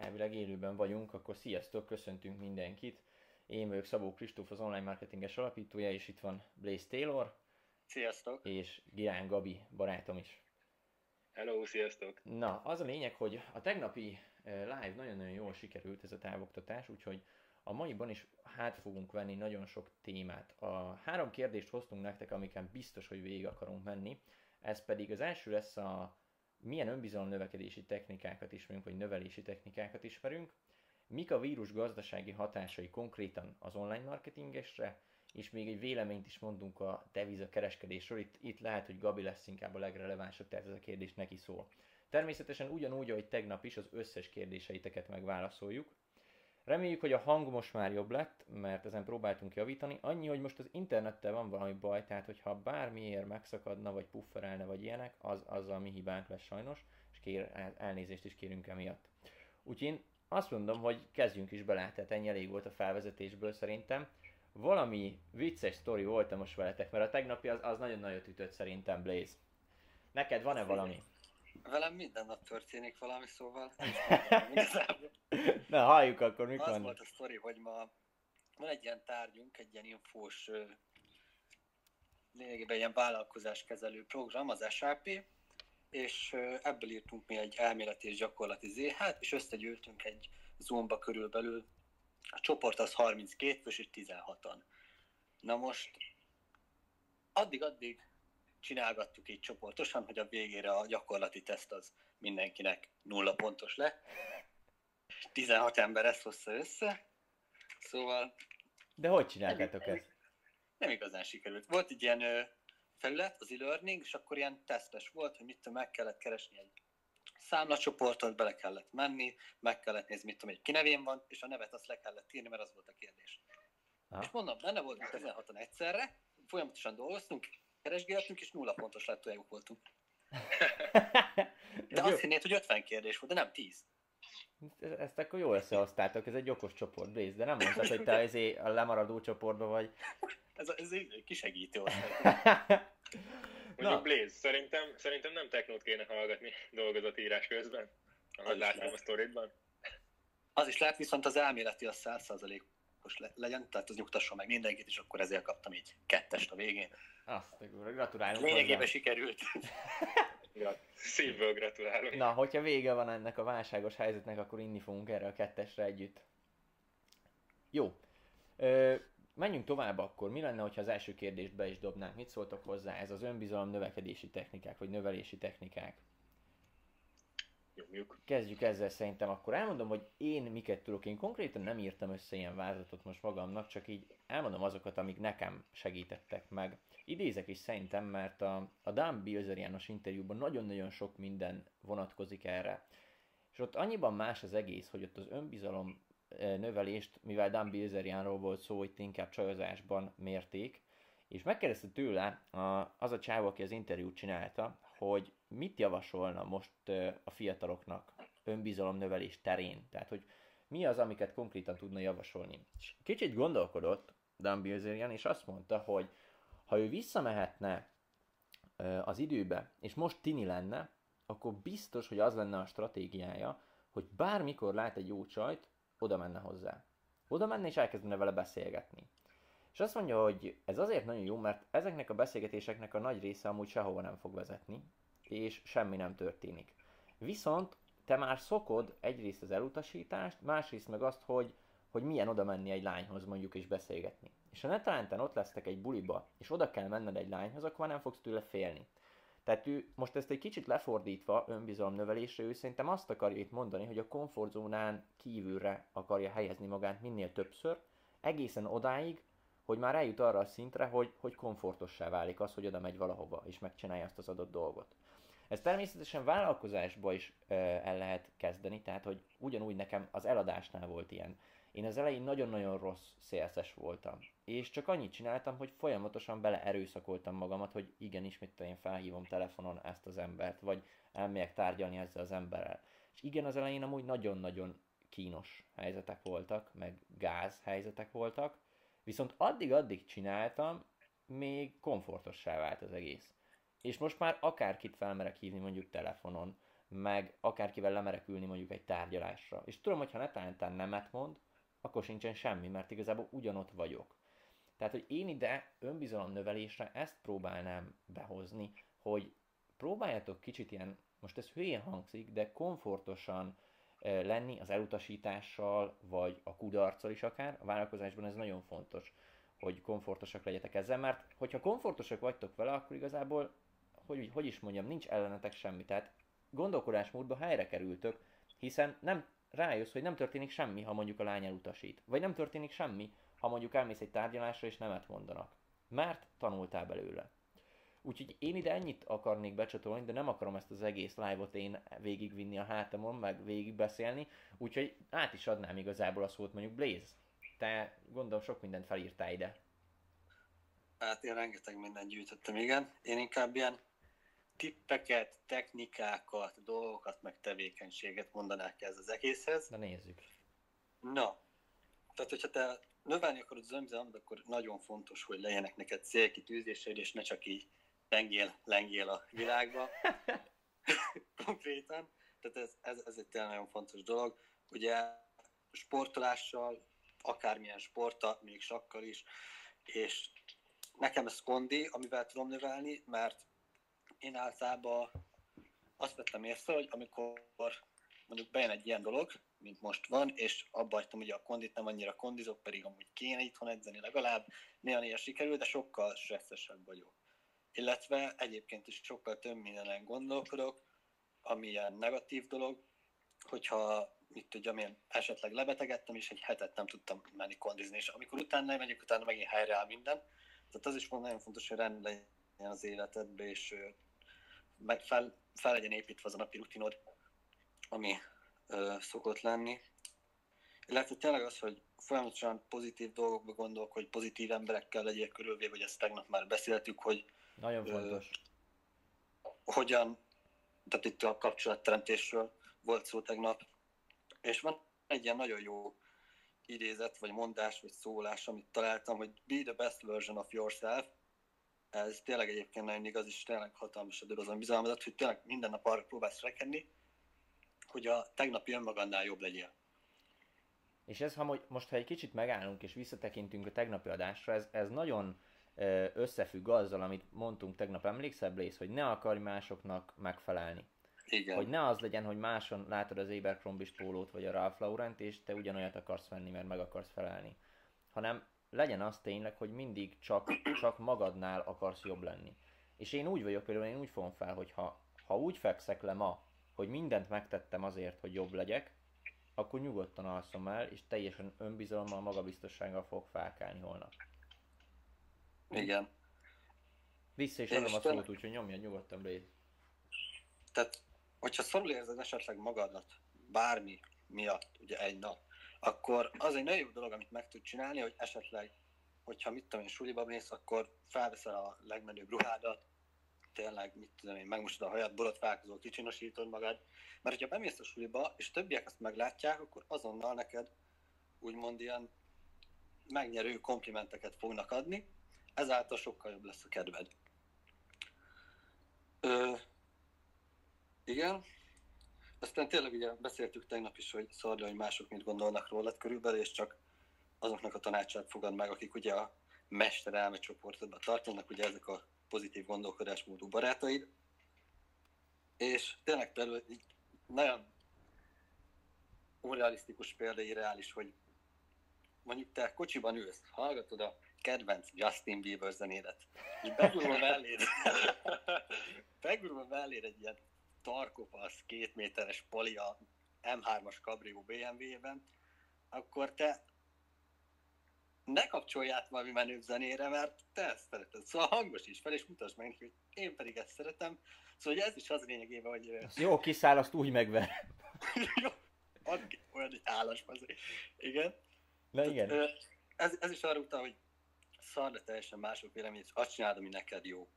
elvileg élőben vagyunk, akkor sziasztok, köszöntünk mindenkit. Én vagyok Szabó Kristóf, az online marketinges alapítója, és itt van Blaze Taylor. Sziasztok! És Girán Gabi, barátom is. Hello, sziasztok! Na, az a lényeg, hogy a tegnapi eh, live nagyon-nagyon jól sikerült ez a távoktatás, úgyhogy a maiban is hát fogunk venni nagyon sok témát. A három kérdést hoztunk nektek, amiken biztos, hogy végig akarunk menni. Ez pedig az első lesz a milyen önbizalom növekedési technikákat ismerünk, vagy növelési technikákat ismerünk, mik a vírus gazdasági hatásai konkrétan az online marketingesre, és még egy véleményt is mondunk a deviza kereskedésről. Itt, itt lehet, hogy Gabi lesz inkább a legrelevánsabb, tehát ez a kérdés neki szól. Természetesen ugyanúgy, ahogy tegnap is az összes kérdéseiteket megválaszoljuk. Reméljük, hogy a hang most már jobb lett, mert ezen próbáltunk javítani. Annyi, hogy most az internettel van valami baj, tehát hogyha bármiért megszakadna, vagy pufferelne, vagy ilyenek, az, az a mi hibánk lesz sajnos, és kér, elnézést is kérünk emiatt. Úgyhogy én azt mondom, hogy kezdjünk is bele, tehát ennyi elég volt a felvezetésből szerintem. Valami vicces sztori volt most veletek, mert a tegnapi az, az nagyon nagyot ütött szerintem, Blaze. Neked van-e valami? Velem minden nap történik valami, szóval Na, halljuk akkor, mikor Az volt a sztori, hogy ma van egy ilyen tárgyunk, egy ilyen infós, lényegében ilyen vállalkozáskezelő program, az SAP, és ebből írtunk mi egy elméleti és gyakorlati ZH-t, és összegyűltünk egy Zoomba körülbelül. A csoport az 32 fős és 16-an. Na most addig-addig csinálgattuk így csoportosan, hogy a végére a gyakorlati teszt az mindenkinek nulla pontos lett. 16 ember ezt hozza össze, szóval... De hogy csináltátok ezt? Nem igazán sikerült. Volt egy ilyen felület, az e-learning, és akkor ilyen tesztes volt, hogy mit meg kellett keresni egy számlacsoportot, bele kellett menni, meg kellett nézni, mit tudom, egy kinevén van, és a nevet azt le kellett írni, mert az volt a kérdés. Ha. És mondom, benne voltunk 16-an egyszerre, folyamatosan dolgoztunk, keresgéltünk, és nulla pontos lehetőségük voltunk. De azt hinnéd, hogy 50 kérdés volt, de nem 10. Ezt akkor jól összehoztátok, ez egy okos csoport, Blaze, de nem mondtad, hogy te ezé a lemaradó csoportban vagy. Ez, ez egy kisegítő Mondjuk Blaze, szerintem, szerintem nem technót kéne hallgatni dolgozatírás közben, ahogy láttam a sztoridban. Az is lehet, viszont az elméleti a 100%-os legyen, tehát az nyugtasson meg mindenkit, és akkor ezért kaptam így kettest a végén. Azt, gratulálunk Lényegében sikerült. Szívből gratulálok. Na, hogyha vége van ennek a válságos helyzetnek, akkor inni fogunk erre a kettesre együtt. Jó. Ö, menjünk tovább akkor. Mi lenne, ha az első kérdést be is dobnánk? Mit szóltok hozzá? Ez az önbizalom növekedési technikák, vagy növelési technikák. Nyomjuk. Kezdjük ezzel szerintem. Akkor elmondom, hogy én miket tudok. Én konkrétan nem írtam össze ilyen vázatot most magamnak, csak így elmondom azokat, amik nekem segítettek meg. Idézek is szerintem, mert a, a Dan Bilzerianos interjúban nagyon-nagyon sok minden vonatkozik erre. És ott annyiban más az egész, hogy ott az önbizalom növelést, mivel Dan Bilzerianról volt szó, hogy inkább csajozásban mérték, és megkérdezte tőle az a csávó, aki az interjút csinálta, hogy mit javasolna most a fiataloknak önbizalom növelés terén. Tehát, hogy mi az, amiket konkrétan tudna javasolni. És kicsit gondolkodott Dan Bilzerian, és azt mondta, hogy ha ő visszamehetne az időbe, és most tini lenne, akkor biztos, hogy az lenne a stratégiája, hogy bármikor lát egy jó csajt, oda menne hozzá. Oda menne és elkezdene vele beszélgetni. És azt mondja, hogy ez azért nagyon jó, mert ezeknek a beszélgetéseknek a nagy része amúgy sehova nem fog vezetni, és semmi nem történik. Viszont te már szokod egyrészt az elutasítást, másrészt meg azt, hogy, hogy milyen oda menni egy lányhoz mondjuk és beszélgetni. És ha netalánten ott lesztek egy buliba, és oda kell menned egy lányhoz, akkor nem fogsz tőle félni. Tehát ő most ezt egy kicsit lefordítva önbizalom növelésre, ő szerintem azt akarja itt mondani, hogy a komfortzónán kívülre akarja helyezni magát minél többször, egészen odáig, hogy már eljut arra a szintre, hogy, hogy komfortossá válik az, hogy oda megy valahova, és megcsinálja azt az adott dolgot. Ez természetesen vállalkozásba is ö, el lehet kezdeni, tehát hogy ugyanúgy nekem az eladásnál volt ilyen. Én az elején nagyon-nagyon rossz szélszes voltam. És csak annyit csináltam, hogy folyamatosan bele erőszakoltam magamat, hogy igen, ismét én felhívom telefonon ezt az embert, vagy elmegyek tárgyalni ezzel az emberrel. És igen, az elején amúgy nagyon-nagyon kínos helyzetek voltak, meg gáz helyzetek voltak, viszont addig-addig csináltam, még komfortossá vált az egész. És most már akárkit felmerek hívni mondjuk telefonon, meg akárkivel lemerekülni mondjuk egy tárgyalásra. És tudom, hogy ha netán nemet mond, akkor sincsen semmi, mert igazából ugyanott vagyok. Tehát, hogy én ide önbizalom növelésre ezt próbálnám behozni, hogy próbáljátok kicsit ilyen, most ez hülyén hangzik, de komfortosan lenni az elutasítással, vagy a kudarccal is akár. A vállalkozásban ez nagyon fontos, hogy komfortosak legyetek ezzel, mert hogyha komfortosak vagytok vele, akkor igazából, hogy, hogy is mondjam, nincs ellenetek semmi. Tehát gondolkodásmódba helyre kerültök, hiszen nem rájössz, hogy nem történik semmi, ha mondjuk a lány elutasít. Vagy nem történik semmi, ha mondjuk elmész egy tárgyalásra és nemet mondanak. Mert tanultál belőle. Úgyhogy én ide ennyit akarnék becsatolni, de nem akarom ezt az egész live-ot én végigvinni a hátamon, meg végig beszélni, úgyhogy át is adnám igazából a szót mondjuk Blaze. Te gondolom sok mindent felírtál ide. Hát én rengeteg mindent gyűjtöttem, igen. Én inkább ilyen tippeket, technikákat, dolgokat, meg tevékenységet mondanák ez az egészhez. Na nézzük. Na, tehát hogyha te növelni akarod az önbizalmat, akkor nagyon fontos, hogy legyenek neked célkitűzéseid, és ne csak így lengél, lengél a világba. Konkrétan. Tehát ez, ez, ez egy tényleg nagyon fontos dolog. Ugye sportolással, akármilyen sporta, még sakkal is, és nekem ez kondi, amivel tudom növelni, mert én általában azt vettem észre, hogy amikor mondjuk bejön egy ilyen dolog, mint most van, és abba hagytam, hogy a kondit nem annyira kondizok, pedig amúgy kéne itthon edzeni legalább, néha-néha sikerül, de sokkal stresszesebb vagyok. Illetve egyébként is sokkal több mindenen gondolkodok, ami ilyen negatív dolog, hogyha mit tudjam, én esetleg lebetegedtem, és egy hetet nem tudtam menni kondizni, és amikor utána megyek, utána megint helyreáll minden. Tehát az is nagyon fontos, hogy rend legyen az életedbe, és meg fel, fel legyen építve az a napi rutinod, ami ö, szokott lenni. Illetve tényleg az, hogy folyamatosan pozitív dolgokba gondolok, hogy pozitív emberekkel legyél körülvéve, hogy ezt tegnap már beszéltük, hogy Nagyon fontos. Ö, hogyan, tehát itt a kapcsolatteremtésről volt szó tegnap, és van egy ilyen nagyon jó idézet, vagy mondás, vagy szólás, amit találtam, hogy be the best version of yourself, ez tényleg egyébként nagyon igaz, és tényleg hatalmas a az bizalmadat, hogy tényleg minden nap arra próbálsz rekedni, hogy a tegnapi önmagadnál jobb legyél. És ez, ha most ha egy kicsit megállunk és visszatekintünk a tegnapi adásra, ez, ez nagyon összefügg azzal, amit mondtunk tegnap, emlékszel Blaze, hogy ne akarj másoknak megfelelni. Igen. Hogy ne az legyen, hogy máson látod az Abercrombie pólót vagy a Ralph Lauren és te ugyanolyat akarsz venni, mert meg akarsz felelni. Hanem legyen az tényleg, hogy mindig csak, csak magadnál akarsz jobb lenni. És én úgy vagyok, például én úgy fogom fel, hogy ha, ha úgy fekszek le ma, hogy mindent megtettem azért, hogy jobb legyek, akkor nyugodtan alszom el, és teljesen önbizalommal, magabiztossággal fog felkelni holnap. Igen. Vissza is adom a szót, úgyhogy nyomja nyugodtan Blaze. Tehát, hogyha szorul érzed esetleg magadat, bármi miatt, ugye egy nap, akkor az egy nagyon jó dolog, amit meg tud csinálni, hogy esetleg, hogyha mit tudom én, suliba mész, akkor felveszel a legmenőbb ruhádat, tényleg, mit tudom én, megmosod a hajat, borotválkozol, kicsinosítod magad, mert hogyha bemész a suliba, és többiek azt meglátják, akkor azonnal neked úgymond ilyen megnyerő komplimenteket fognak adni, ezáltal sokkal jobb lesz a kedved. Ö, igen, aztán tényleg ugye beszéltük tegnap is, hogy szarja, hogy mások mit gondolnak rólad körülbelül, és csak azoknak a tanácsát fogad meg, akik ugye a mester elmecsoportodban tartanak, ugye ezek a pozitív gondolkodásmódú barátaid. És tényleg például nagyon unrealisztikus példa, irreális, hogy mondjuk te kocsiban ülsz, hallgatod a kedvenc Justin Bieber zenédet, és begurul melléd, begurul melléd egy ilyen tarkopasz, két méteres pali a M3-as Cabrio BMW-ben, akkor te ne kapcsolj át valami menőbb zenére, mert te ezt szereted. Szóval hangos is fel, és mutasd meg neki, hogy én pedig ezt szeretem. Szóval ez is az lényegében, hogy... Jó kiszáll, azt úgy megver. jó, olyan egy állas, igen. Na igen. Ez, ez is arra utal, hogy szar, de teljesen mások véleményét, azt csináld, ami neked jó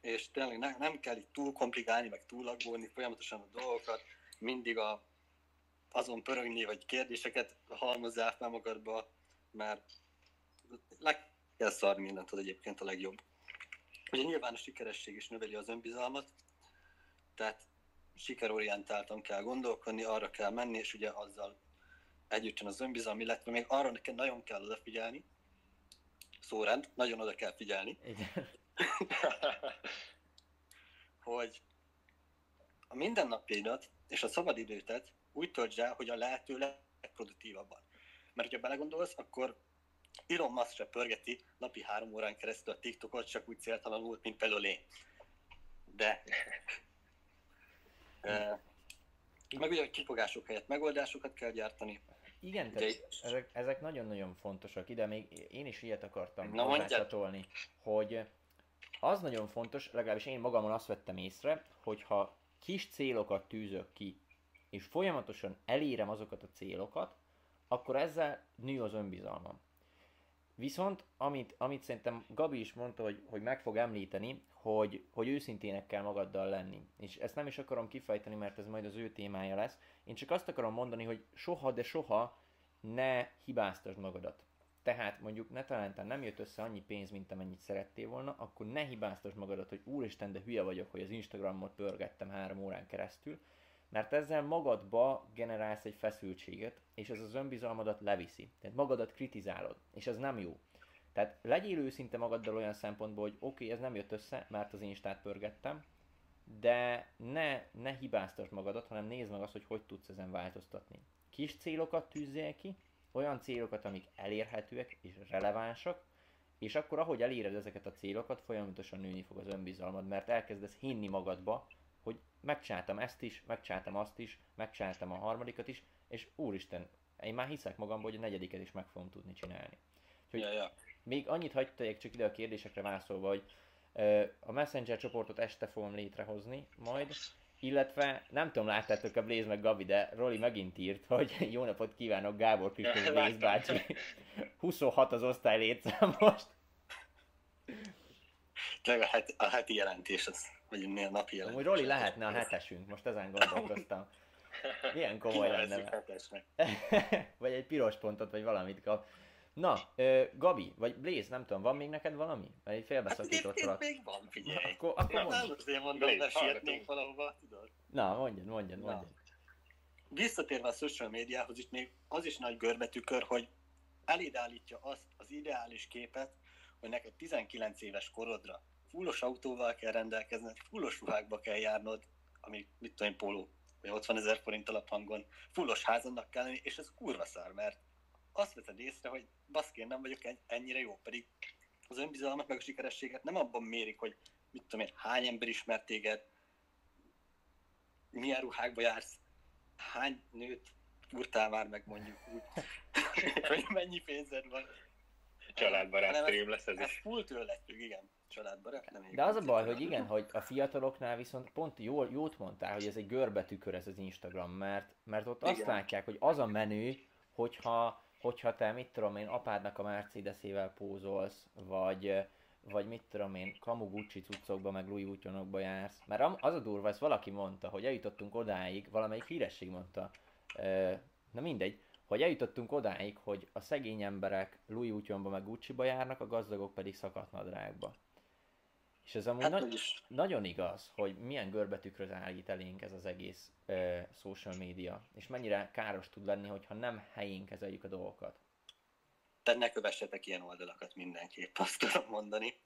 és tényleg ne, nem kell itt túl komplikálni, meg túl aggódni folyamatosan a dolgokat, mindig a, azon pörögni, vagy kérdéseket halmozzál fel magadba, mert le kell szarni mindent, az egyébként a legjobb. Ugye nyilván a sikeresség is növeli az önbizalmat, tehát sikerorientáltan kell gondolkodni, arra kell menni, és ugye azzal együtt jön az önbizalom, illetve még arra neked nagyon kell odafigyelni, szórend, nagyon oda kell figyelni. hogy a mindennapjaidat és a szabadidőtet úgy töltsd el, hogy a lehető legproduktívabban. Mert hogyha belegondolsz, akkor Elon Musk se pörgeti napi három órán keresztül a TikTokot, csak úgy céltalanul, mint például én. De... e, meg ugye, hogy kifogások helyett megoldásokat kell gyártani. Igen, tehát ezek, ezek nagyon-nagyon fontosak. Ide még én is ilyet akartam Na, mondjad. csatolni, hogy az nagyon fontos, legalábbis én magamon azt vettem észre, hogyha kis célokat tűzök ki, és folyamatosan elérem azokat a célokat, akkor ezzel nő az önbizalmam. Viszont, amit, amit szerintem Gabi is mondta, hogy, hogy meg fog említeni, hogy, hogy őszintének kell magaddal lenni. És ezt nem is akarom kifejteni, mert ez majd az ő témája lesz. Én csak azt akarom mondani, hogy soha, de soha ne hibáztasd magadat. Tehát mondjuk ne talán nem jött össze annyi pénz, mint amennyit szerettél volna, akkor ne hibáztasd magadat, hogy úristen, de hülye vagyok, hogy az Instagramot pörgettem három órán keresztül, mert ezzel magadba generálsz egy feszültséget, és ez az önbizalmadat leviszi. Tehát magadat kritizálod, és ez nem jó. Tehát legyél őszinte magaddal olyan szempontból, hogy oké, okay, ez nem jött össze, mert az Instát pörgettem, de ne, ne hibáztasd magadat, hanem nézd meg azt, hogy hogy tudsz ezen változtatni. Kis célokat tűzzél ki, olyan célokat, amik elérhetőek és relevánsak, és akkor ahogy eléred ezeket a célokat, folyamatosan nőni fog az önbizalmad, mert elkezdesz hinni magadba, hogy megcsináltam ezt is, megcsináltam azt is, megcsináltam a harmadikat is, és úristen, én már hiszek magamban, hogy a negyediket is meg fogom tudni csinálni. Úgyhogy ja, ja. Még annyit hagytaják csak ide a kérdésekre válaszolva, hogy a Messenger csoportot este fogom létrehozni majd, illetve nem tudom, láttátok a Blaze meg Gabi, de Roli megint írt, hogy jó napot kívánok Gábor Kristóf Blaze bácsi. 26 az osztály létszám most. Csak a, heti, a heti jelentés az, vagy a napi jelentés. Amúgy Roli lehetne a hetesünk, most ezen gondolkoztam. Milyen komoly lenne. vagy egy piros pontot, vagy valamit kap. Na, ö, Gabi, vagy Blaze, nem tudom, van még neked valami? Mert egy félbeszakítottalak. Hát még van, figyelj. Na, akkor, akkor mondj. Nem azért mondom, de sietnénk valahova, tudod. Na, mondjad, mondjad, mondjad. Visszatérve a social médiához, itt még az is nagy görbetükör, hogy eléd állítja azt az ideális képet, hogy neked 19 éves korodra fullos autóval kell rendelkezned, fullos ruhákba kell járnod, ami mit tudom én, póló, vagy 80 ezer forint alaphangon, fullos házannak kell lenni, és ez kurva szár, mert azt veszed észre, hogy baszki, nem vagyok ennyire jó, pedig az önbizalmat meg a sikerességet nem abban mérik, hogy mit tudom én, hány ember ismert téged, milyen ruhákba jársz, hány nőt furtál már meg mondjuk úgy, hogy mennyi pénzed van. Családbarát stream lesz ez, ez is. full tőle igen. Családbarát, nem De az a baj, hogy igen, hogy a fiataloknál viszont pont jól, jót mondtál, hogy ez egy görbetükör ez az Instagram, mert, mert ott igen. azt látják, hogy az a menő, hogyha hogyha te, mit tudom én, apádnak a Mercedesével pózolsz, vagy, vagy mit tudom én, Kamu Gucci cuccokba, meg Louis Vuittonokba jársz. Mert az a durva, ezt valaki mondta, hogy eljutottunk odáig, valamelyik híresség mondta, na mindegy, hogy eljutottunk odáig, hogy a szegény emberek Louis Vuittonba meg Gucci-ba járnak, a gazdagok pedig szakadt nadrágba. És ez amúgy hát, nagy, is. nagyon igaz, hogy milyen görbetükröz állít elénk ez az egész uh, social media, és mennyire káros tud lenni, hogyha nem helyén kezeljük a dolgokat. Tehát ne kövessetek ilyen oldalakat mindenképp, azt tudom mondani.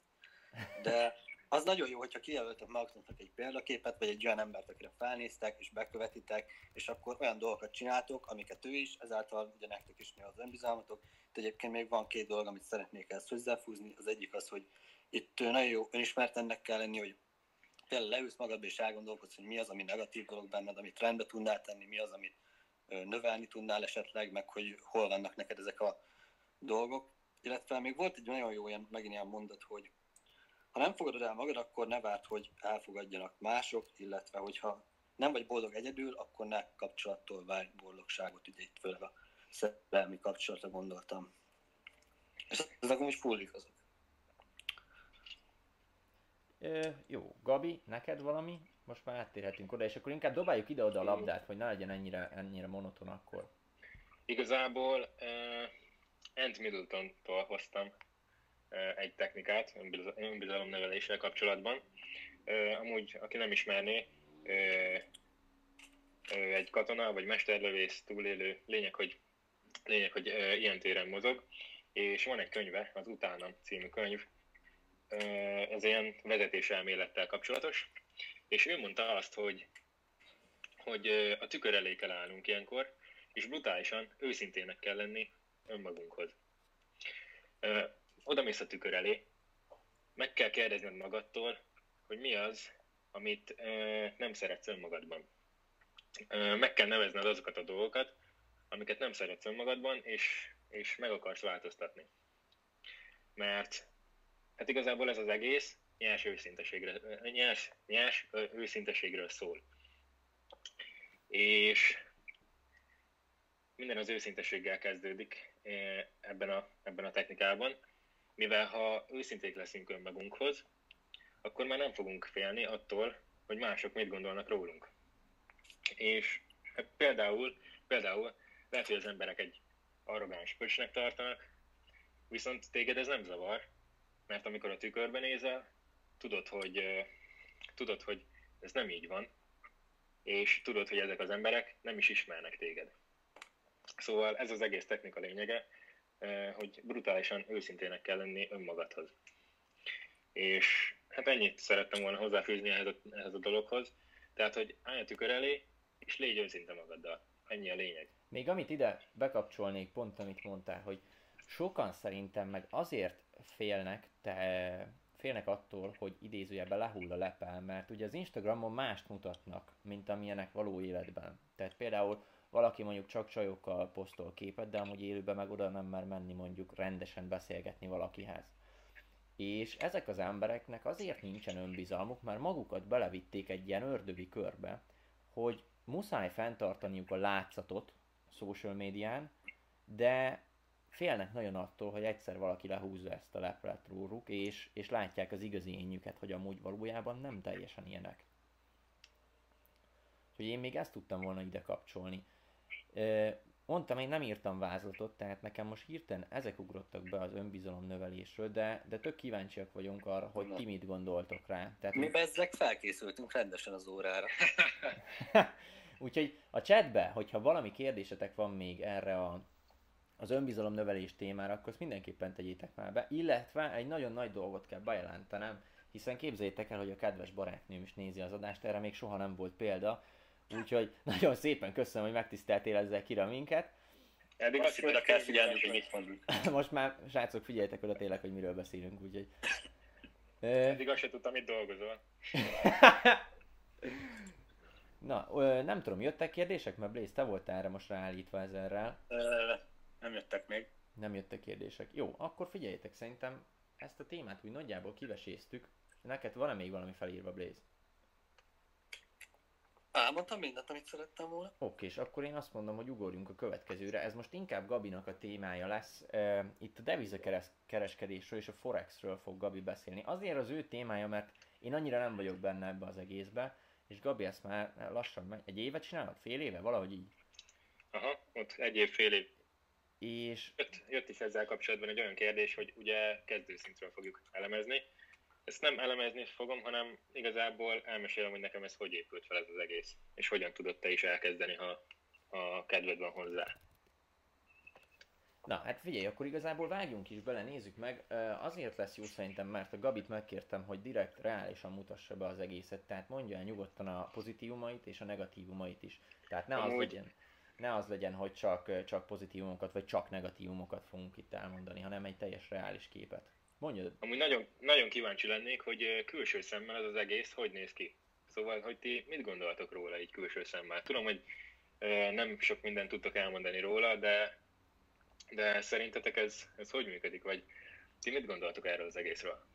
De az nagyon jó, hogyha kijelöltek magatoknak egy példaképet, vagy egy olyan embert, akire felnéztek, és bekövetitek, és akkor olyan dolgokat csináltok, amiket ő is, ezáltal ugye nektek is nő az önbizalmatok. De egyébként még van két dolog, amit szeretnék ezt hozzáfúzni. Az egyik az, hogy itt nagyon jó önismertennek kell lenni, hogy például leülsz magadba és elgondolkodsz, hogy mi az, ami negatív dolog benned, amit rendbe tudnál tenni, mi az, amit növelni tudnál esetleg, meg hogy hol vannak neked ezek a dolgok. Illetve még volt egy nagyon jó ilyen, megint ilyen mondat, hogy ha nem fogadod el magad, akkor ne várt, hogy elfogadjanak mások, illetve hogyha nem vagy boldog egyedül, akkor ne kapcsolattól várj boldogságot, ugye itt főleg a szerelmi kapcsolatra gondoltam. És ez is full igazok. Ö, jó, Gabi, neked valami? Most már áttérhetünk oda, és akkor inkább dobáljuk ide-oda a labdát, hogy ne legyen ennyire, ennyire monoton akkor. Igazából uh, Ant Middleton-tól hoztam uh, egy technikát önbizalom neveléssel kapcsolatban. Uh, amúgy, aki nem ismerné, uh, egy katona, vagy mesterlövész túlélő, lényeg, hogy, lényeg, hogy ilyen téren mozog, és van egy könyve, az Utánam című könyv, ez ilyen vezetéselmélettel kapcsolatos, és ő mondta azt, hogy, hogy a tükör elé kell állnunk ilyenkor, és brutálisan őszintének kell lenni önmagunkhoz. Oda mész a tükör elé, meg kell kérdezned magadtól, hogy mi az, amit nem szeretsz önmagadban. Meg kell nevezned azokat a dolgokat, amiket nem szeretsz önmagadban, és, és meg akarsz változtatni. Mert hát igazából ez az egész nyers őszinteségre, nyers, nyers őszinteségről szól. És minden az őszinteséggel kezdődik ebben a, ebben a technikában, mivel ha őszinték leszünk önmagunkhoz, akkor már nem fogunk félni attól, hogy mások mit gondolnak rólunk. És hát például, például lehet, hogy az emberek egy arrogáns pöcsnek tartanak, viszont téged ez nem zavar, mert amikor a tükörben nézel, tudod, hogy, tudod, hogy ez nem így van, és tudod, hogy ezek az emberek nem is ismernek téged. Szóval ez az egész technika lényege, hogy brutálisan őszintének kell lenni önmagadhoz. És hát ennyit szerettem volna hozzáfűzni ehhez a, ehhez a dologhoz. Tehát, hogy állj a tükör elé, és légy őszinte magaddal. Ennyi a lényeg. Még amit ide bekapcsolnék, pont amit mondtál, hogy sokan szerintem meg azért félnek, te, félnek attól, hogy idézőjelben lehull a lepel, mert ugye az Instagramon mást mutatnak, mint amilyenek való életben. Tehát például valaki mondjuk csak csajokkal posztol képet, de amúgy élőben meg oda nem mer menni mondjuk rendesen beszélgetni valakihez. És ezek az embereknek azért nincsen önbizalmuk, mert magukat belevitték egy ilyen ördögi körbe, hogy muszáj fenntartaniuk a látszatot social médián, de félnek nagyon attól, hogy egyszer valaki lehúzza ezt a leplet róluk, és, és látják az igazi énjüket, hogy amúgy valójában nem teljesen ilyenek. Hogy én még ezt tudtam volna ide kapcsolni. Mondtam, én nem írtam vázlatot, tehát nekem most hirtelen ezek ugrottak be az önbizalom növelésről, de, de tök kíváncsiak vagyunk arra, hogy ti mit gondoltok rá. Tehát, Mi bezzek felkészültünk rendesen az órára. Úgyhogy a chatbe, hogyha valami kérdésetek van még erre a, az önbizalom növelés témára, akkor azt mindenképpen tegyétek már be. Illetve egy nagyon nagy dolgot kell bejelentenem, hiszen képzeljétek el, hogy a kedves barátnőm is nézi az adást, erre még soha nem volt példa, Úgyhogy nagyon szépen köszönöm, hogy megtiszteltél ezzel kira minket. Eddig azt hittem, kell figyelni, hogy mit mondunk. Most már, srácok, figyeljetek oda tényleg, hogy miről beszélünk, úgyhogy... Eddig azt sem tudtam, mit dolgozol. Na, nem tudom, jöttek kérdések? Mert Blaze, te voltál erre most ráállítva ezerrel. Nem jöttek még. Nem jöttek kérdések. Jó, akkor figyeljetek, szerintem ezt a témát úgy nagyjából kiveséztük. Neked van-e még valami felírva, Blaze? Elmondtam mindent, amit szerettem volna. Oké, és akkor én azt mondom, hogy ugorjunk a következőre. Ez most inkább Gabinak a témája lesz. Itt a devizakereskedésről és a Forexről fog Gabi beszélni. Azért az ő témája, mert én annyira nem vagyok benne ebbe az egészbe, és Gabi ezt már lassan megy. Egy évet csinálod? Fél éve? Valahogy így? Aha, ott egy év, fél év. És... Jött, jött is ezzel kapcsolatban egy olyan kérdés, hogy ugye kezdőszintről fogjuk elemezni, ezt nem elemezni fogom, hanem igazából elmesélem, hogy nekem ez hogy épült fel ez az egész, és hogyan tudod te is elkezdeni, ha, ha kedved van hozzá. Na, hát figyelj, akkor igazából vágjunk is bele, nézzük meg. Azért lesz jó szerintem, mert a Gabit megkértem, hogy direkt reálisan mutassa be az egészet, tehát mondja el nyugodtan a pozitívumait és a negatívumait is. Tehát ne Amúgy... az legyen, ne az legyen, hogy csak, csak pozitívumokat vagy csak negatívumokat fogunk itt elmondani, hanem egy teljes reális képet. Mondjad. Amúgy nagyon, nagyon kíváncsi lennék, hogy külső szemmel ez az egész hogy néz ki. Szóval, hogy ti mit gondoltok róla egy külső szemmel? Tudom, hogy nem sok mindent tudtok elmondani róla, de, de szerintetek ez, ez hogy működik? Vagy ti mit gondoltok erről az egészről?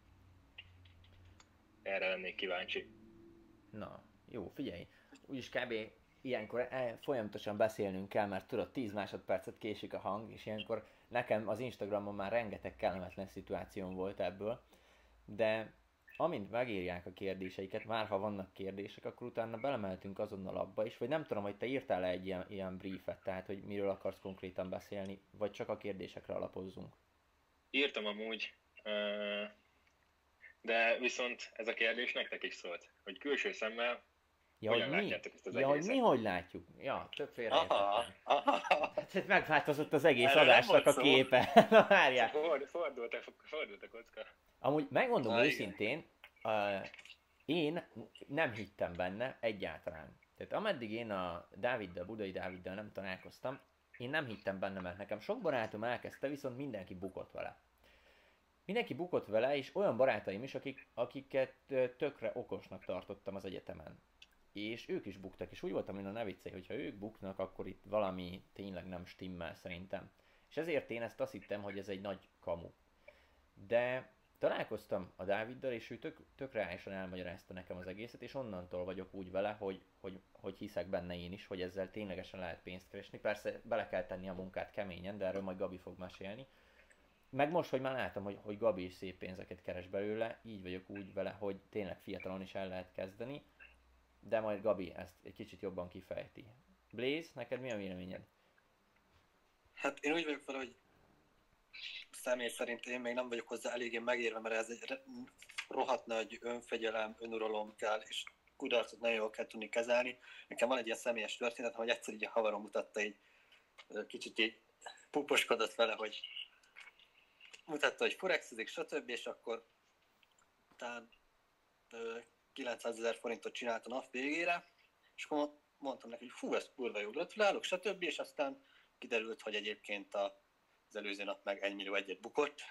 Erre lennék kíváncsi. Na, jó, figyelj. Úgyis kb. Ilyenkor el, folyamatosan beszélnünk kell, mert tudod, 10 másodpercet késik a hang, és ilyenkor nekem az Instagramon már rengeteg kellemetlen szituációm volt ebből, de amint megírják a kérdéseiket, már ha vannak kérdések, akkor utána belemeltünk azonnal abba is, vagy nem tudom, hogy te írtál-e egy ilyen, ilyen briefet, tehát hogy miről akarsz konkrétan beszélni, vagy csak a kérdésekre alapozzunk. Írtam amúgy, de viszont ez a kérdés nektek is szólt, hogy külső szemmel Ja, hogy mi? ezt az ja, hogy egészet? mi hogy látjuk? Ja, Aha, aha. Hát megváltozott az egész Erről nem adásnak a szó. képe. Na várjál. Ford, fordult, a, fordult a kocka. Amúgy megmondom Na, őszintén, uh, én nem hittem benne egyáltalán. Tehát ameddig én a Dáviddal, Budai Dáviddal nem találkoztam, én nem hittem benne, mert nekem sok barátom elkezdte, viszont mindenki bukott vele. Mindenki bukott vele, és olyan barátaim is, akik, akiket tökre okosnak tartottam az egyetemen. És ők is buktak, és úgy voltam, hogy ne viccelj, hogyha ők buknak, akkor itt valami tényleg nem stimmel szerintem. És ezért én ezt azt hittem, hogy ez egy nagy kamu. De találkoztam a Dáviddal, és ő tök, tök reálisan elmagyarázta nekem az egészet, és onnantól vagyok úgy vele, hogy, hogy, hogy hiszek benne én is, hogy ezzel ténylegesen lehet pénzt keresni. Persze bele kell tenni a munkát keményen, de erről majd Gabi fog mesélni. Meg most, hogy már látom, hogy, hogy Gabi is szép pénzeket keres belőle, így vagyok úgy vele, hogy tényleg fiatalon is el lehet kezdeni, de majd Gabi ezt egy kicsit jobban kifejti. Blaze, neked mi a véleményed? Hát én úgy vagyok vele, hogy személy szerint én még nem vagyok hozzá eléggé megérve, mert ez egy rohadt nagy önfegyelem, önuralom kell, és kudarcot nagyon jól kell tudni kezelni. Nekem van egy ilyen személyes történet, hogy egyszer így a havarom mutatta, így kicsit így puposkodott vele, hogy mutatta, hogy forexezik, stb. És akkor utána 900 ezer forintot csinált a nap végére, és akkor mondtam neki, hogy fú, ez kurva jó, gratulálok, stb. És aztán kiderült, hogy egyébként a, az előző nap meg 1 millió egyet bukott,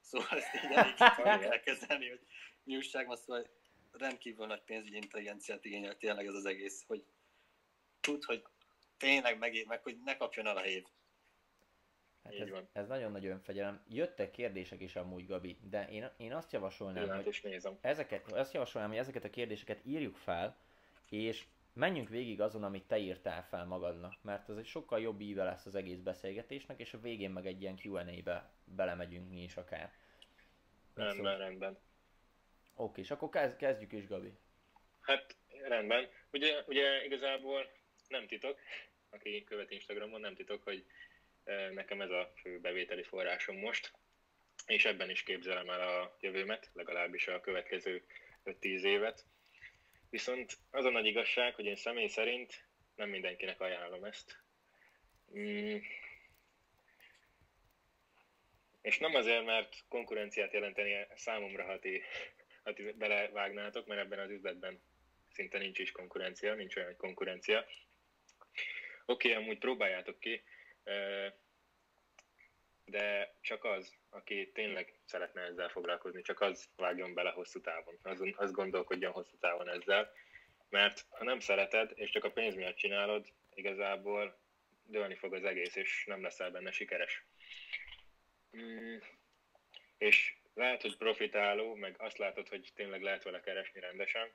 szóval ezt így elég kell kezelni, hogy mi újság van, szóval rendkívül nagy pénzügyi intelligenciát igényel tényleg ez az egész, hogy tud, hogy tényleg megér, meg hogy ne kapjon el a hév. Hát Így ez, van. ez nagyon nagy önfegyelem. Jöttek kérdések is amúgy, Gabi, de én, én azt javasolnám, Pillanat, hogy nézem. ezeket, azt javasolnám, hogy ezeket a kérdéseket írjuk fel, és menjünk végig azon, amit te írtál fel magadnak, mert az egy sokkal jobb íve lesz az egész beszélgetésnek, és a végén meg egy ilyen Q&A-be belemegyünk mi is akár. Rendben, rendben. Oké, és akkor kezd, kezdjük is, Gabi. Hát rendben. Ugye, ugye igazából nem titok, aki követ Instagramon, nem titok, hogy nekem ez a fő bevételi forrásom most, és ebben is képzelem el a jövőmet, legalábbis a következő 5-10 évet. Viszont az a nagy igazság, hogy én személy szerint nem mindenkinek ajánlom ezt. Mm. És nem azért, mert konkurenciát jelenteni számomra, ha ti, ha ti belevágnátok, mert ebben az üzletben szinte nincs is konkurencia, nincs olyan, konkurencia. Oké, okay, amúgy próbáljátok ki, de csak az, aki tényleg szeretne ezzel foglalkozni, csak az vágjon bele hosszú távon, az, az gondolkodjon hosszú távon ezzel, mert ha nem szereted, és csak a pénz miatt csinálod, igazából dőlni fog az egész, és nem leszel benne sikeres. Mm, és lehet, hogy profitáló, meg azt látod, hogy tényleg lehet vele keresni rendesen,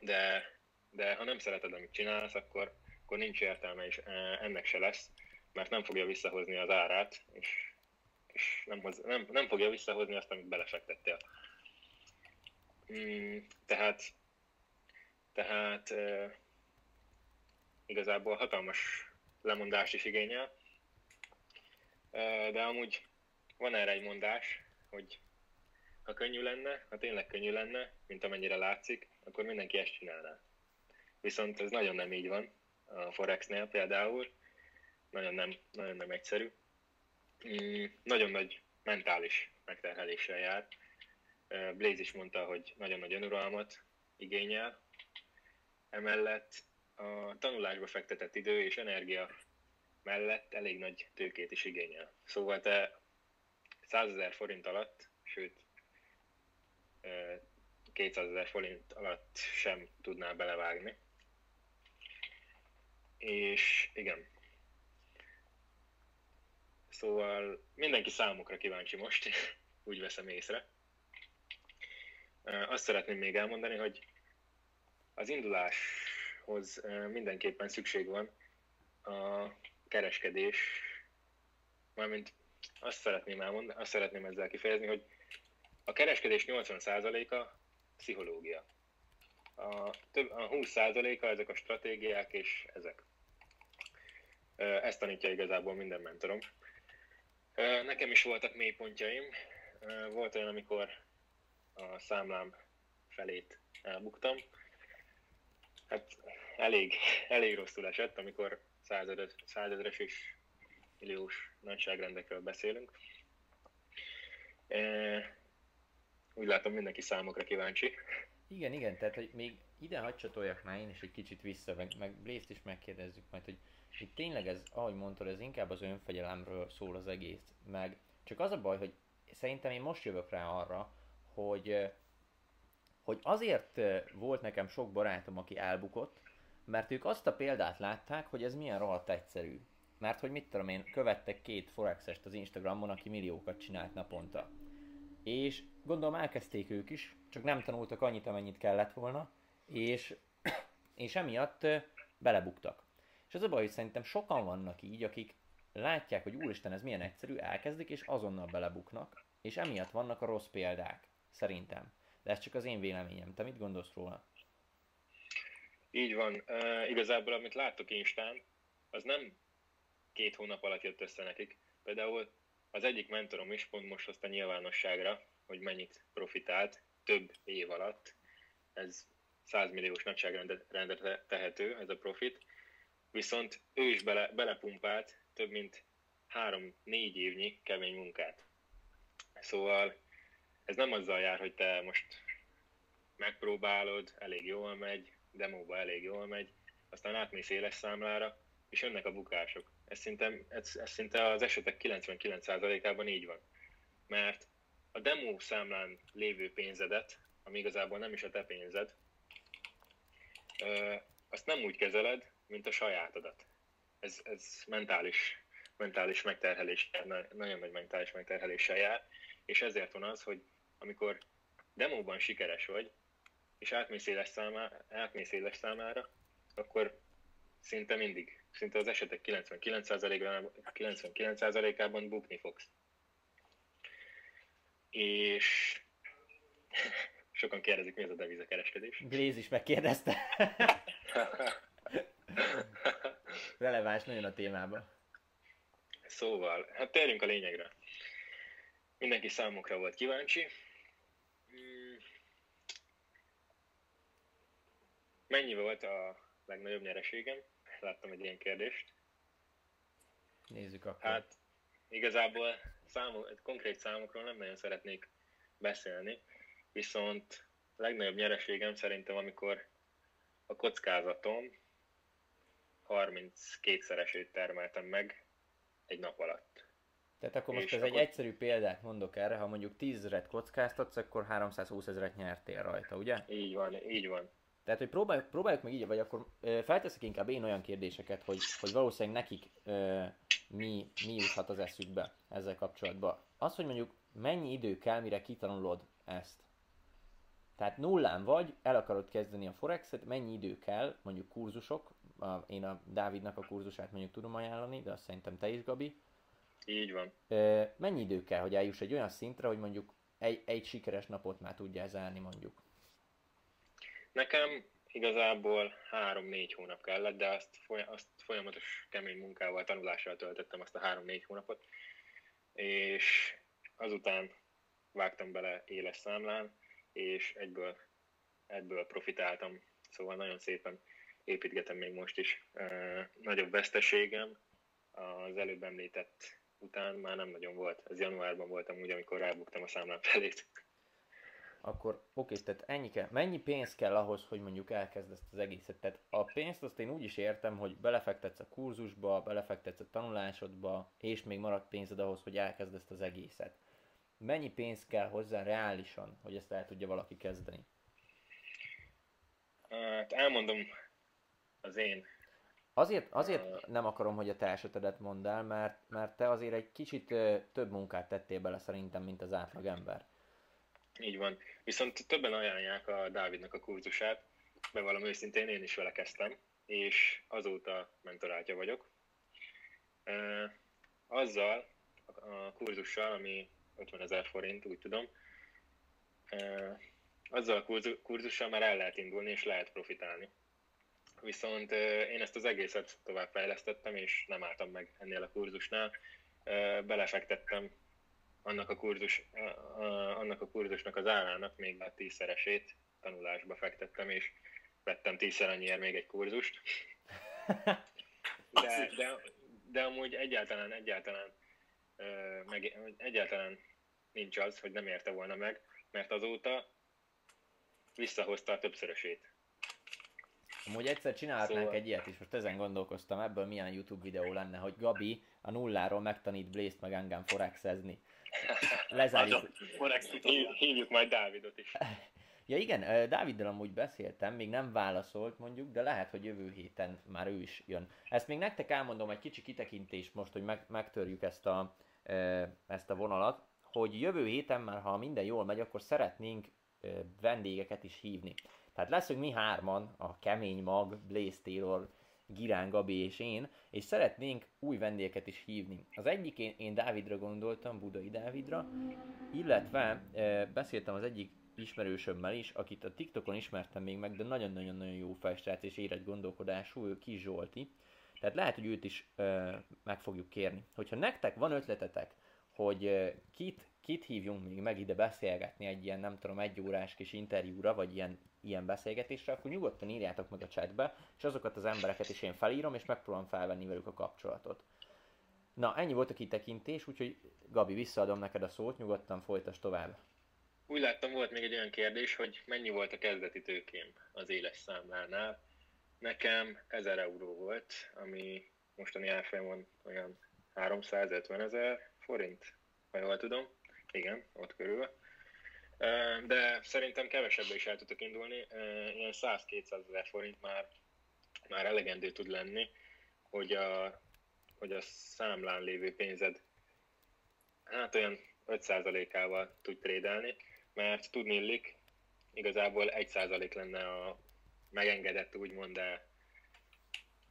de, de ha nem szereted, amit csinálsz, akkor, akkor nincs értelme, és eh, ennek se lesz, mert nem fogja visszahozni az árát, és, és nem, hoz, nem, nem fogja visszahozni azt, amit belefektettél. Mm, tehát tehát eh, igazából hatalmas lemondást is igényel, Eh, de amúgy van erre egy mondás, hogy ha könnyű lenne, ha tényleg könnyű lenne, mint amennyire látszik, akkor mindenki ezt csinálná. Viszont ez nagyon nem így van a Forexnél például, nagyon nem, nagyon nem egyszerű. Mm, nagyon nagy mentális megterheléssel jár. Blaze is mondta, hogy nagyon nagy önuralmat igényel. Emellett a tanulásba fektetett idő és energia mellett elég nagy tőkét is igényel. Szóval te 100 ezer forint alatt, sőt 200 ezer forint alatt sem tudnál belevágni. És igen. Szóval mindenki számukra kíváncsi most, úgy veszem észre. Azt szeretném még elmondani, hogy az induláshoz mindenképpen szükség van a kereskedés, mármint azt szeretném elmondani, azt szeretném ezzel kifejezni, hogy a kereskedés 80%-a pszichológia. A, több, a 20%-a ezek a stratégiák és ezek. Ezt tanítja igazából minden mentorom. Nekem is voltak mélypontjaim. Volt olyan, amikor a számlám felét elbuktam. Hát elég, elég rosszul esett, amikor százedes, százezres és milliós nagyságrendekről beszélünk. Úgy látom, mindenki számokra kíváncsi. Igen, igen, tehát hogy még ide hadd csatoljak már én is egy kicsit vissza, meg, meg Blaze-t is megkérdezzük majd, hogy, hogy tényleg ez, ahogy mondtad, ez inkább az önfegyelemről szól az egész, meg csak az a baj, hogy szerintem én most jövök rá arra, hogy, hogy azért volt nekem sok barátom, aki elbukott, mert ők azt a példát látták, hogy ez milyen rohadt egyszerű. Mert hogy mit tudom én, követtek két forexest az Instagramon, aki milliókat csinált naponta. És gondolom elkezdték ők is, csak nem tanultak annyit, amennyit kellett volna, és, és emiatt belebuktak. És az a baj, hogy szerintem sokan vannak így, akik látják, hogy úristen, ez milyen egyszerű, elkezdik, és azonnal belebuknak, és emiatt vannak a rossz példák, szerintem. De ez csak az én véleményem. Te mit gondolsz róla? Így van. Uh, igazából, amit láttok Instán, az nem két hónap alatt jött össze nekik. Például az egyik mentorom is pont most hozta nyilvánosságra, hogy mennyit profitált több év alatt. Ez 100 milliós nagyságrendre tehető, ez a profit. Viszont ő is bele, belepumpált több mint 3-4 évnyi kemény munkát. Szóval ez nem azzal jár, hogy te most megpróbálod, elég jól megy, demóba elég jól megy, aztán átmész éles számlára, és jönnek a bukások. Ez szinte, ez, ez szinte az esetek 99%-ában így van. Mert a demo számlán lévő pénzedet, ami igazából nem is a te pénzed, azt nem úgy kezeled, mint a sajátodat. Ez, ez mentális, mentális megterhelés, nagyon nagy mentális megterheléssel jár, és ezért van az, hogy amikor demóban sikeres vagy, és átmész éles, számá, átmész éles számára, akkor szinte mindig, szinte az esetek 99%-ában 99 bukni fogsz. És sokan kérdezik, mi az a devizakereskedés. Blaze is megkérdezte. Releváns nagyon a témába. Szóval, hát térjünk a lényegre. Mindenki számokra volt kíváncsi. Hmm. Mennyi volt a legnagyobb nyereségem? Láttam egy ilyen kérdést. Nézzük akkor. Hát igazából számok, konkrét számokról nem nagyon szeretnék beszélni, viszont a legnagyobb nyereségem szerintem, amikor a kockázatom 32-szeresét termeltem meg egy nap alatt. Tehát akkor most és ez akkor... egy egyszerű példát mondok erre, ha mondjuk 10 ezeret kockáztatsz, akkor 320 ezeret nyertél rajta, ugye? Így van, így van. Tehát, hogy próbáljuk, próbáljuk meg így, vagy akkor ö, felteszek inkább én olyan kérdéseket, hogy, hogy valószínűleg nekik ö, mi, mi juthat az eszükbe ezzel kapcsolatban. Az, hogy mondjuk mennyi idő kell, mire kitanulod ezt. Tehát nullán vagy, el akarod kezdeni a Forexet, mennyi idő kell, mondjuk kurzusok, a, én a Dávidnak a kurzusát mondjuk tudom ajánlani, de azt szerintem te is, Gabi. Így van. Ö, mennyi idő kell, hogy eljuss egy olyan szintre, hogy mondjuk egy, egy sikeres napot már tudja zárni mondjuk? Nekem igazából három-négy hónap kellett, de azt, foly- azt folyamatos kemény munkával, tanulással töltöttem azt a három-négy hónapot, és azután vágtam bele éles számlán, és egyből, egyből profitáltam, szóval nagyon szépen építgetem még most is. Nagyobb veszteségem az előbb említett után már nem nagyon volt. Ez januárban voltam úgy, amikor rábuktam a számlám felét. Akkor oké, tehát ennyi kell. Mennyi pénz kell ahhoz, hogy mondjuk elkezd ezt az egészet? Tehát a pénzt azt én úgy is értem, hogy belefektetsz a kurzusba, belefektetsz a tanulásodba, és még marad pénzed ahhoz, hogy elkezd ezt az egészet. Mennyi pénz kell hozzá reálisan, hogy ezt el tudja valaki kezdeni? Hát elmondom az én. Azért, azért nem akarom, hogy a te esetedet mondd el, mert, mert te azért egy kicsit több munkát tettél bele szerintem, mint az átlag ember. Így van. Viszont többen ajánlják a Dávidnak a kurzusát, bevallom őszintén, én is vele kezdtem, és azóta mentorátja vagyok. Azzal a kurzussal, ami 50 ezer forint, úgy tudom, azzal a kurzussal már el lehet indulni, és lehet profitálni. Viszont én ezt az egészet tovább fejlesztettem, és nem álltam meg ennél a kurzusnál. Belefektettem annak a, kurzus, annak a kurzusnak az árának még a tízszeresét tanulásba fektettem, és vettem tízszer annyiért még egy kurzust. De, de, de amúgy egyáltalán, egyáltalán, meg, egyáltalán nincs az, hogy nem érte volna meg, mert azóta visszahozta a többszörösét. Amúgy egyszer csinálhatnánk szóval... egy ilyet is, most ezen gondolkoztam, ebből milyen YouTube videó lenne, hogy Gabi a nulláról megtanít Blaze-t meg engem forexezni. Lezárjuk. Hívjuk majd Dávidot is. Ja igen, Dáviddal amúgy beszéltem, még nem válaszolt mondjuk, de lehet, hogy jövő héten már ő is jön. Ezt még nektek elmondom egy kicsi kitekintés most, hogy meg, megtörjük ezt a, ezt a vonalat, hogy jövő héten már, ha minden jól megy, akkor szeretnénk vendégeket is hívni. Tehát leszünk mi hárman, a kemény mag, Blaze Taylor, Girán, Gabi és én, és szeretnénk új vendégeket is hívni. Az egyik én, én Dávidra gondoltam, Budai Dávidra, illetve e, beszéltem az egyik ismerősömmel is, akit a TikTokon ismertem még meg, de nagyon-nagyon-nagyon jó fejstrác és érett gondolkodású, ő Kis Zsolti. Tehát lehet, hogy őt is e, meg fogjuk kérni. Hogyha nektek van ötletetek, hogy e, kit, kit hívjunk még meg ide beszélgetni egy ilyen, nem tudom, egy órás kis interjúra, vagy ilyen ilyen beszélgetésre, akkor nyugodtan írjátok meg a chatbe, és azokat az embereket is én felírom, és megpróbálom felvenni velük a kapcsolatot. Na, ennyi volt a kitekintés, úgyhogy Gabi, visszaadom neked a szót, nyugodtan folytas tovább. Úgy láttam, volt még egy olyan kérdés, hogy mennyi volt a kezdeti tőkém az éles számlánál. Nekem 1000 euró volt, ami mostani árfolyamon olyan 350 ezer forint, ha jól tudom. Igen, ott körül de szerintem kevesebbre is el tudok indulni, ilyen 100-200 ezer forint már, már elegendő tud lenni, hogy a, hogy a számlán lévő pénzed hát olyan 5%-ával tud trédelni, mert tudni illik, igazából 1% lenne a megengedett úgymond, de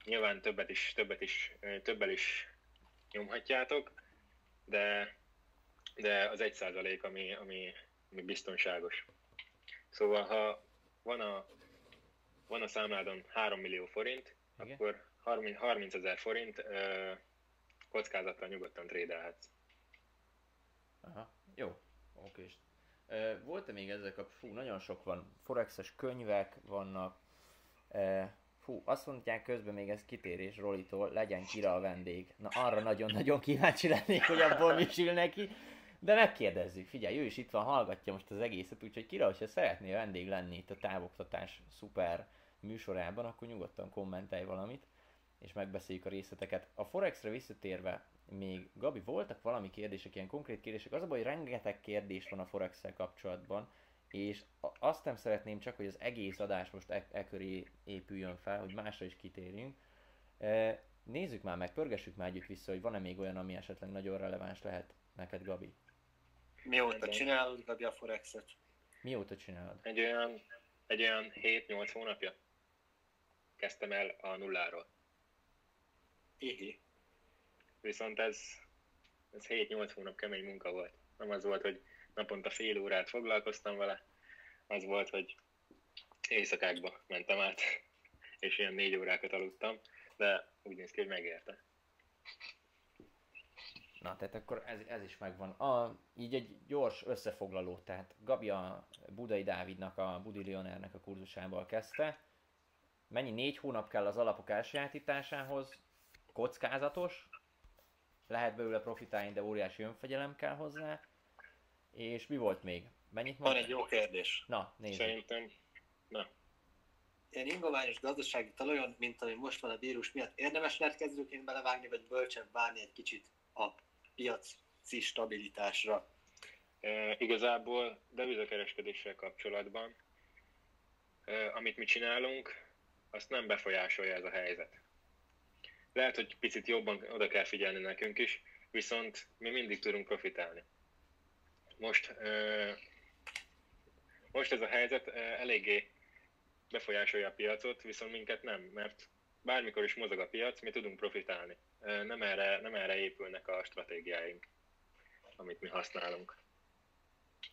nyilván többet is, többet is, többel is nyomhatjátok, de, de az 1% ami, ami még biztonságos. Szóval, ha van a, van a számládon 3 millió forint, Igen. akkor 30 ezer forint ö, kockázattal nyugodtan trédelhetsz. Aha, jó, oké. Volt-e még ezek a... Fú, nagyon sok van. Forexes könyvek vannak. E, fú, azt mondják közben még ez kitérés Rolitól, legyen kira a vendég. Na arra nagyon-nagyon kíváncsi lennék, hogy abból mi sül neki. De megkérdezzük, figyelj, ő is itt van, hallgatja most az egészet, úgyhogy kira, hogyha szeretnél vendég lenni itt a távoktatás szuper műsorában, akkor nyugodtan kommentelj valamit, és megbeszéljük a részleteket. A Forexre visszatérve, még Gabi, voltak valami kérdések, ilyen konkrét kérdések, az a baj, hogy rengeteg kérdés van a forex kapcsolatban, és azt nem szeretném csak, hogy az egész adás most e, e köré épüljön fel, hogy másra is kitérjünk. E, nézzük már meg, pörgessük már együtt vissza, hogy van-e még olyan, ami esetleg nagyon releváns lehet neked, Gabi. Mióta csinálod, Gabi, a Forexet? Mióta csinálod? Egy olyan, egy olyan 7-8 hónapja kezdtem el a nulláról. Ihi. Viszont ez, ez 7-8 hónap kemény munka volt. Nem az volt, hogy naponta fél órát foglalkoztam vele, az volt, hogy éjszakákba mentem át, és ilyen négy órákat aludtam, de úgy néz ki, hogy megérte. Na, tehát akkor ez, ez is megvan. A, így egy gyors összefoglaló, tehát Gabi a Budai Dávidnak, a Budi Leonernek a kurzusából kezdte. Mennyi négy hónap kell az alapok elsajátításához? Kockázatos, lehet belőle profitálni, de óriási önfegyelem kell hozzá. És mi volt még? Mennyit Van egy jó kérdés. Na, nézzük. Szerintem, na. Ilyen ingoványos gazdasági talajon, mint ami most van a vírus miatt, érdemes lehet kezdőként belevágni, vagy bölcsebb várni egy kicsit a piaci stabilitásra? E, igazából devizakereskedéssel kapcsolatban, e, amit mi csinálunk, azt nem befolyásolja ez a helyzet. Lehet, hogy picit jobban oda kell figyelni nekünk is, viszont mi mindig tudunk profitálni. Most, e, most ez a helyzet eléggé befolyásolja a piacot, viszont minket nem, mert bármikor is mozog a piac, mi tudunk profitálni nem erre, nem erre épülnek a stratégiáink, amit mi használunk.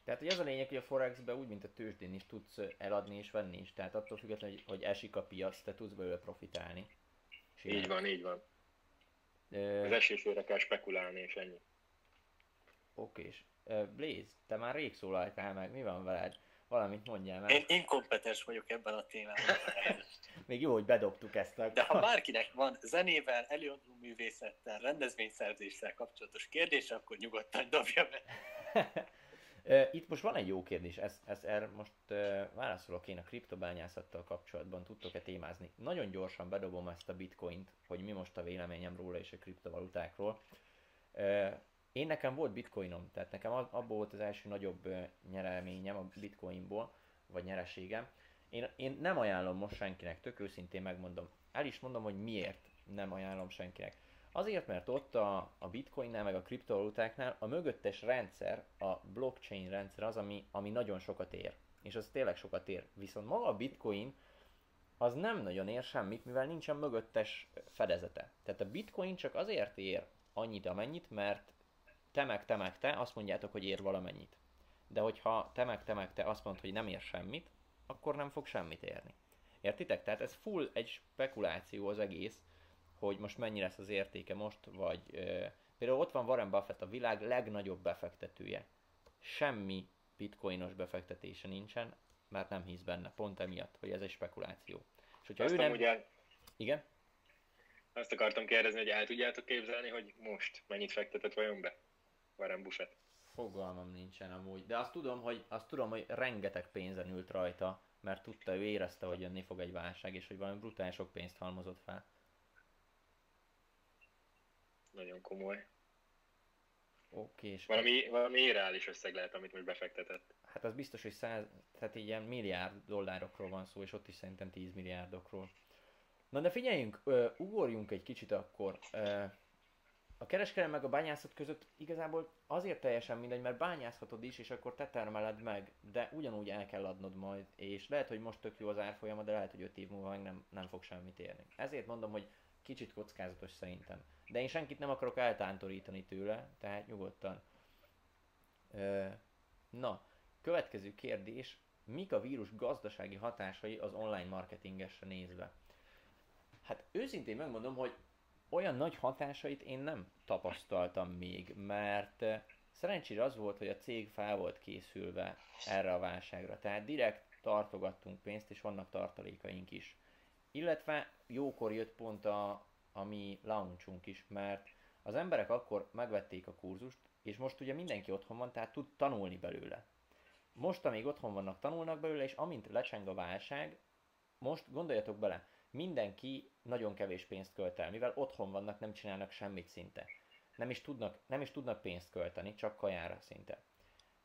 Tehát hogy ez a lényeg, hogy a Forexbe úgy, mint a tőzsdén is tudsz eladni és venni is. Tehát attól függetlenül, hogy, hogy esik a piac, te tudsz belőle profitálni. így van, így van. Ö... Az esésére kell spekulálni, és ennyi. Oké, és Blaze, te már rég szólaltál meg, mi van veled? Valamit mondjál már. Én inkompetens vagyok ebben a témában. Még jó, hogy bedobtuk ezt a... De ha bárkinek van zenével, előadó művészettel, rendezvényszerzéssel kapcsolatos kérdése, akkor nyugodtan dobja be. Itt most van egy jó kérdés, ez, ez erre most válaszolok én a kriptobányászattal kapcsolatban, tudtok-e témázni? Nagyon gyorsan bedobom ezt a bitcoint, hogy mi most a véleményem róla és a kriptovalutákról. Én nekem volt bitcoinom, tehát nekem abból volt az első nagyobb nyereményem a bitcoinból, vagy nyereségem. Én, én nem ajánlom most senkinek, tök őszintén megmondom. El is mondom, hogy miért nem ajánlom senkinek. Azért, mert ott a, a bitcoinnál, meg a kriptovalutáknál a mögöttes rendszer, a blockchain rendszer az, ami, ami nagyon sokat ér. És az tényleg sokat ér. Viszont maga a bitcoin az nem nagyon ér semmit, mivel nincsen mögöttes fedezete. Tehát a bitcoin csak azért ér annyit, amennyit, mert te meg te meg te azt mondjátok, hogy ér valamennyit. De hogyha te meg te meg te azt mondod, hogy nem ér semmit, akkor nem fog semmit érni. Értitek? Tehát ez full egy spekuláció az egész, hogy most mennyi lesz az értéke most, vagy ö, például ott van Warren Buffett, a világ legnagyobb befektetője. Semmi bitcoinos befektetése nincsen, mert nem hisz benne, pont emiatt, hogy ez egy spekuláció. És hogyha Azt ő nem... Ugye... Igen? Azt akartam kérdezni, hogy el tudjátok képzelni, hogy most mennyit fektetett vajon be Warren Buffett? Fogalmam nincsen amúgy, de azt tudom, hogy, azt tudom, hogy rengeteg pénzen ült rajta, mert tudta, ő érezte, hogy jönni fog egy válság, és hogy valami brutális sok pénzt halmozott fel. nagyon komoly. Oké, és... Valami, valami irreális összeg lehet, amit most befektetett. Hát az biztos, hogy száz, tehát ilyen milliárd dollárokról van szó, és ott is szerintem 10 milliárdokról. Na de figyeljünk, uh, ugorjunk egy kicsit akkor. Uh, a kereskedelem meg a bányászat között igazából azért teljesen mindegy, mert bányászhatod is, és akkor te termeled meg, de ugyanúgy el kell adnod majd, és lehet, hogy most tök jó az árfolyama, de lehet, hogy 5 év múlva meg nem, nem fog semmit érni. Ezért mondom, hogy kicsit kockázatos szerintem. De én senkit nem akarok eltántorítani tőle, tehát nyugodtan. Ö, na, következő kérdés. Mik a vírus gazdasági hatásai az online marketingesre nézve? Hát őszintén megmondom, hogy olyan nagy hatásait én nem tapasztaltam még, mert szerencsére az volt, hogy a cég fel volt készülve erre a válságra. Tehát direkt tartogattunk pénzt, és vannak tartalékaink is. Illetve jókor jött pont a, a mi launchunk is, mert az emberek akkor megvették a kurzust, és most ugye mindenki otthon van, tehát tud tanulni belőle. Most, amíg otthon vannak, tanulnak belőle, és amint lecseng a válság, most gondoljatok bele, mindenki nagyon kevés pénzt költ el, mivel otthon vannak, nem csinálnak semmit szinte. Nem is tudnak, nem is tudnak pénzt költeni, csak kajára szinte.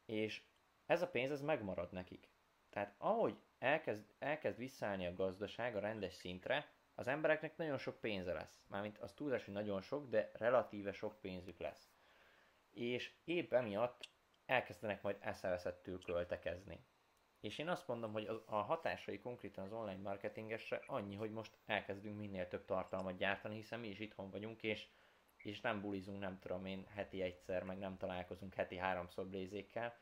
És ez a pénz, ez megmarad nekik. Tehát ahogy elkezd, elkezd visszaállni a gazdaság a rendes szintre, az embereknek nagyon sok pénze lesz. Mármint az túlzás, hogy nagyon sok, de relatíve sok pénzük lesz. És épp emiatt elkezdenek majd eszeveszettül költekezni. És én azt mondom, hogy a hatásai konkrétan az online marketingesre annyi, hogy most elkezdünk minél több tartalmat gyártani, hiszen mi is itthon vagyunk, és, és nem bulizunk, nem tudom én, heti egyszer, meg nem találkozunk heti háromszor blézékkel.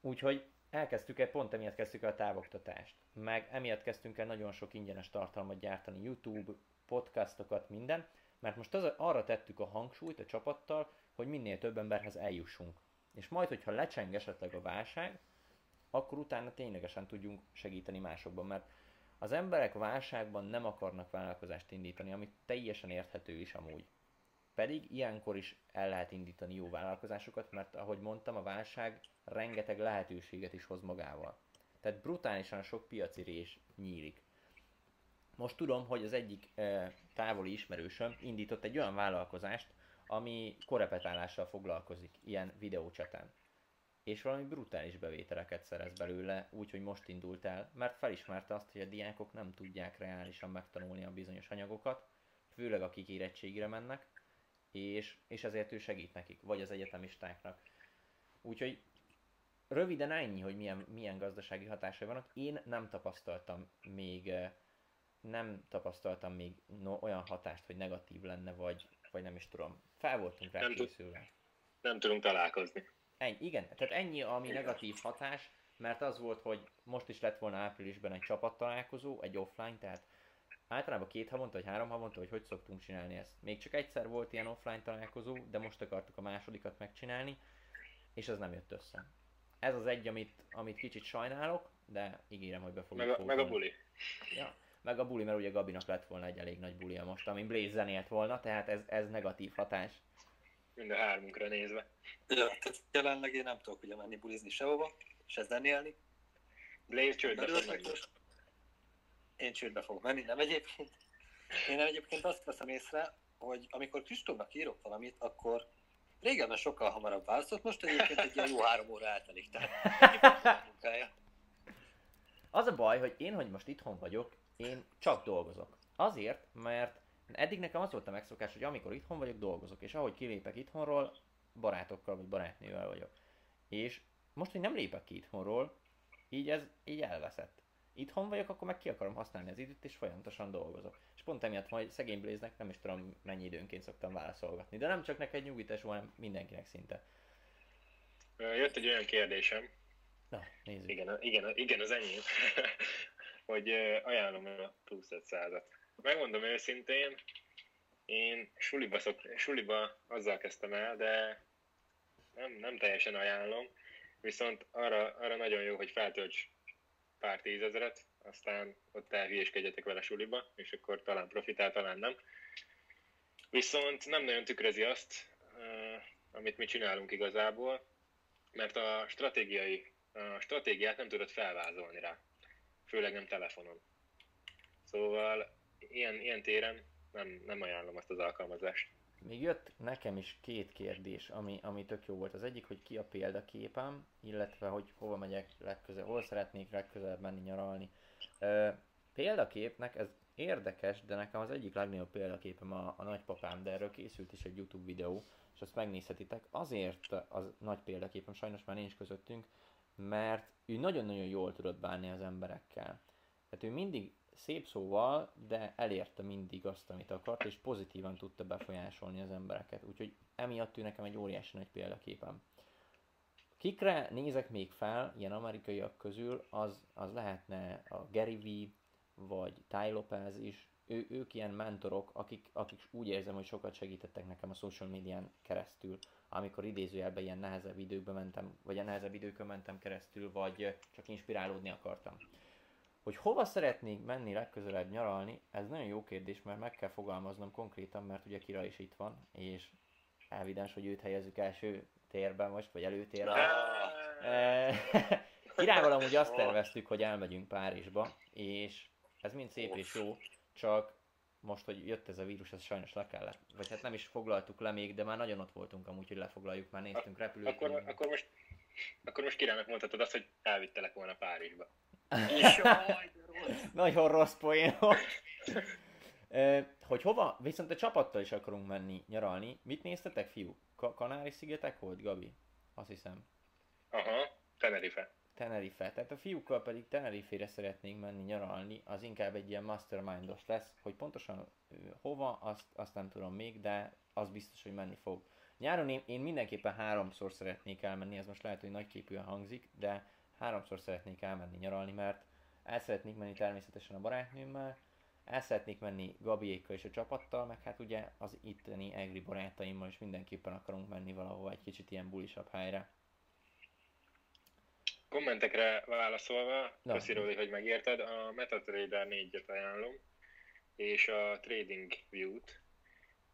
Úgyhogy elkezdtük el, pont emiatt kezdtük el a távoktatást, meg emiatt kezdtünk el nagyon sok ingyenes tartalmat gyártani, YouTube, podcastokat, minden, mert most az, arra tettük a hangsúlyt a csapattal, hogy minél több emberhez eljussunk. És majd, hogyha lecseng esetleg a válság, akkor utána ténylegesen tudjunk segíteni másokban, mert az emberek válságban nem akarnak vállalkozást indítani, ami teljesen érthető is amúgy. Pedig ilyenkor is el lehet indítani jó vállalkozásokat, mert ahogy mondtam, a válság rengeteg lehetőséget is hoz magával. Tehát brutálisan sok piaci rés nyílik. Most tudom, hogy az egyik e, távoli ismerősöm indított egy olyan vállalkozást, ami korepetálással foglalkozik, ilyen videócseten. És valami brutális bevételeket szerez belőle, úgyhogy most indult el, mert felismerte azt, hogy a diákok nem tudják reálisan megtanulni a bizonyos anyagokat, főleg akik érettségre mennek, és, és ezért ő segít nekik, vagy az egyetemistáknak. Úgyhogy röviden ennyi, hogy milyen, milyen gazdasági hatásai vannak. Én nem tapasztaltam még eh, nem tapasztaltam még no, olyan hatást, hogy negatív lenne, vagy, vagy nem is tudom. Fel voltunk rá nem készülve. Nem tudunk találkozni. Ennyi, igen, tehát ennyi, ami igen. negatív hatás, mert az volt, hogy most is lett volna áprilisban egy csapattalálkozó, egy offline, tehát általában két havonta, vagy három havonta, hogy hogy szoktunk csinálni ezt. Még csak egyszer volt ilyen offline találkozó, de most akartuk a másodikat megcsinálni, és az nem jött össze. ez az egy, amit, amit kicsit sajnálok, de ígérem, hogy be fogjuk Meg a, meg a buli. Ja, meg a buli, mert ugye Gabinak lett volna egy elég nagy bulia most, amin Blaze zenélt volna, tehát ez, ez negatív hatás. Mind a hármunkra nézve. Ja, tehát jelenleg én nem tudok ugye menni bulizni sehova, se zenélni. Blaze csődbe fog menni. Én csődbe fogok menni, nem egyébként. Én egyébként azt veszem észre, hogy amikor Kristófnak írok valamit, akkor régebben sokkal hamarabb válaszolt, most egyébként egy ilyen jó három óra eltelik, tehát. Az a baj, hogy én, hogy most itthon vagyok, én csak dolgozok. Azért, mert eddig nekem az volt a megszokás, hogy amikor itthon vagyok, dolgozok. És ahogy kilépek itthonról, barátokkal vagy barátnővel vagyok. És most, hogy nem lépek ki itthonról, így ez így elveszett. Itthon vagyok, akkor meg ki akarom használni az időt, és folyamatosan dolgozok. És pont emiatt majd szegény Blaze-nek nem is tudom mennyi időnként szoktam válaszolgatni. De nem csak neked nyugítás, hanem mindenkinek szinte. Jött egy olyan kérdésem, Na, nézzük. igen, igen, igen az enyém, hogy ajánlom a plusz 500-at. Megmondom őszintén, én suliba, szok, suliba azzal kezdtem el, de nem, nem teljesen ajánlom, viszont arra, arra nagyon jó, hogy feltölts pár tízezeret, aztán ott elhülyéskedjetek vele suliba, és akkor talán profitál, talán nem. Viszont nem nagyon tükrözi azt, amit mi csinálunk igazából, mert a stratégiai, a stratégiát nem tudod felvázolni rá, főleg nem telefonon. Szóval ilyen, ilyen téren nem, nem ajánlom azt az alkalmazást. Még jött nekem is két kérdés, ami, ami tök jó volt. Az egyik, hogy ki a példaképem, illetve hogy hova megyek legközelebb, hol szeretnék legközelebb menni nyaralni. Ö, példaképnek ez érdekes, de nekem az egyik legnagyobb példaképem a, a nagypapám, de erről készült is egy YouTube videó, és azt megnézhetitek. Azért az nagy példaképem, sajnos már nincs közöttünk, mert ő nagyon-nagyon jól tudott bánni az emberekkel. Tehát ő mindig szép szóval, de elérte mindig azt, amit akart, és pozitívan tudta befolyásolni az embereket. Úgyhogy emiatt ő nekem egy óriási nagy példaképem. Kikre nézek még fel, ilyen amerikaiak közül, az, az lehetne a Gary V, vagy Ty Lopez is. Ő, ők ilyen mentorok, akik, akik úgy érzem, hogy sokat segítettek nekem a social médián keresztül, amikor idézőjelben ilyen nehezebb időkben mentem, vagy a nehezebb időkön mentem keresztül, vagy csak inspirálódni akartam. Hogy hova szeretnék menni legközelebb nyaralni, ez nagyon jó kérdés, mert meg kell fogalmaznom konkrétan, mert ugye Kira is itt van, és evidens, hogy őt helyezzük első térben most, vagy előtérben. Eh, Kirával amúgy azt terveztük, hogy elmegyünk Párizsba, és ez mind szép és jó, csak most, hogy jött ez a vírus, ez sajnos le kellett. Vagy hát nem is foglaltuk le még, de már nagyon ott voltunk amúgy, hogy lefoglaljuk, már néztünk repülőt. Akkor, akkor most akkor most királynak mondhatod azt, hogy elvittelek volna Párizsba. Rossz. Nagyon rossz poén hogy hova, viszont a csapattal is akarunk menni nyaralni. Mit néztetek, fiúk? Ka- Kanári-szigetek volt, Gabi? Azt hiszem. Aha, Tenerife. Tenerife. Tehát a fiúkkal pedig Tenerife-re szeretnénk menni nyaralni, az inkább egy ilyen mastermindos lesz, hogy pontosan hova, azt, azt nem tudom még, de az biztos, hogy menni fog. Nyáron én, én mindenképpen háromszor szeretnék elmenni, ez most lehet, hogy nagyképűen hangzik, de háromszor szeretnék elmenni nyaralni, mert el szeretnék menni természetesen a barátnőmmel, el szeretnék menni Gabiékkal és a csapattal, meg hát ugye az itteni egri barátaimmal is mindenképpen akarunk menni valahova egy kicsit ilyen bulisabb helyre. Kommentekre válaszolva, no. köszi Róli, hogy megérted, a MetaTrader 4-et ajánlom, és a Trading View-t.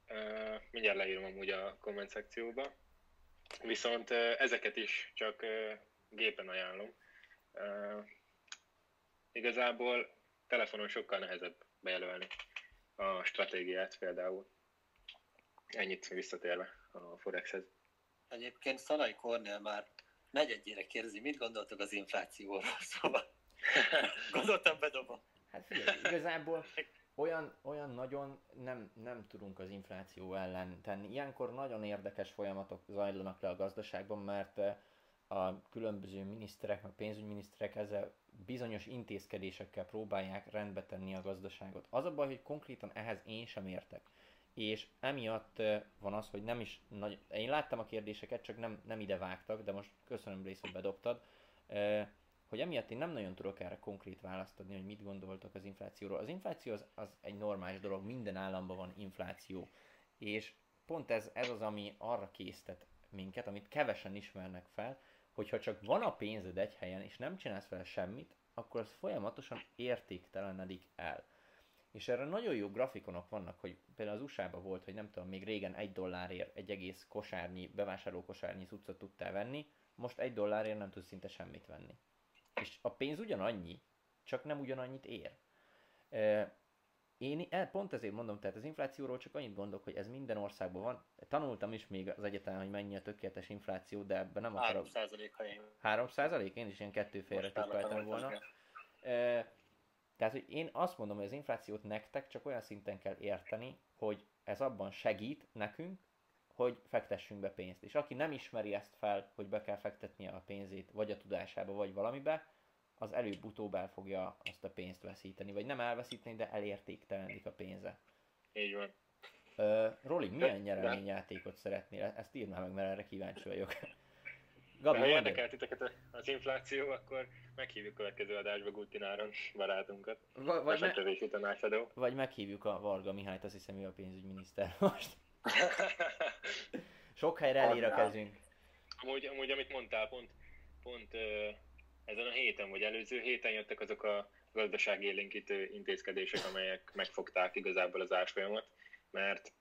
Uh, mindjárt leírom amúgy a komment szekcióba. Viszont uh, ezeket is csak uh, gépen ajánlom. Uh, igazából telefonon sokkal nehezebb bejelölni a stratégiát például. Ennyit visszatérve a Forexhez. Egyébként Szalai Kornél már negyedjére kérdezi, mit gondoltok az inflációról, szóval gondoltam bedobom. Hát figyelj, igazából olyan, olyan nagyon nem, nem tudunk az infláció ellen tenni. Ilyenkor nagyon érdekes folyamatok zajlanak le a gazdaságban, mert eh, a különböző miniszterek, meg pénzügyminiszterek ezzel bizonyos intézkedésekkel próbálják rendbe tenni a gazdaságot. Az a baj, hogy konkrétan ehhez én sem értek. És emiatt van az, hogy nem is nagy... Én láttam a kérdéseket, csak nem, nem ide vágtak, de most köszönöm Rész, hogy bedobtad. Hogy emiatt én nem nagyon tudok erre konkrét választ adni, hogy mit gondoltok az inflációról. Az infláció az, az egy normális dolog, minden államban van infláció. És pont ez, ez az, ami arra késztet minket, amit kevesen ismernek fel, hogyha csak van a pénzed egy helyen, és nem csinálsz vele semmit, akkor az folyamatosan értéktelenedik el. És erre nagyon jó grafikonok vannak, hogy például az USA-ban volt, hogy nem tudom, még régen egy dollárért egy egész kosárnyi, bevásárló kosárnyi cuccot tudtál venni, most egy dollárért nem tudsz szinte semmit venni. És a pénz ugyanannyi, csak nem ugyanannyit ér. Én pont ezért mondom, tehát az inflációról csak annyit gondolok, hogy ez minden országban van. Tanultam is még az egyetemen, hogy mennyi a tökéletes infláció, de ebben nem akarok... 3% ha én. 3 Én is ilyen kettő félre tippeltem volna. E, tehát, hogy én azt mondom, hogy az inflációt nektek csak olyan szinten kell érteni, hogy ez abban segít nekünk, hogy fektessünk be pénzt. És aki nem ismeri ezt fel, hogy be kell fektetnie a pénzét, vagy a tudásába, vagy valamibe, az előbb-utóbb el fogja azt a pénzt veszíteni. Vagy nem elveszíteni, de elértéktelenik a pénze. Így van. Uh, Roli, milyen nyereményjátékot szeretnél? Ezt írd meg, mert erre kíváncsi vagyok. Gabi, ha érdekel titeket az infláció, akkor meghívjuk következő adásba Gutináron barátunkat. Va- vagy, me- tanácsadó. vagy meghívjuk a Varga Mihályt, azt hiszem ő a pénzügyminiszter most. Sok helyre elír a kezünk. Amúgy, amúgy amit mondtál, pont, pont ezen a héten, vagy előző héten jöttek azok a gazdaságélénkítő intézkedések, amelyek megfogták igazából az árfolyamat, mert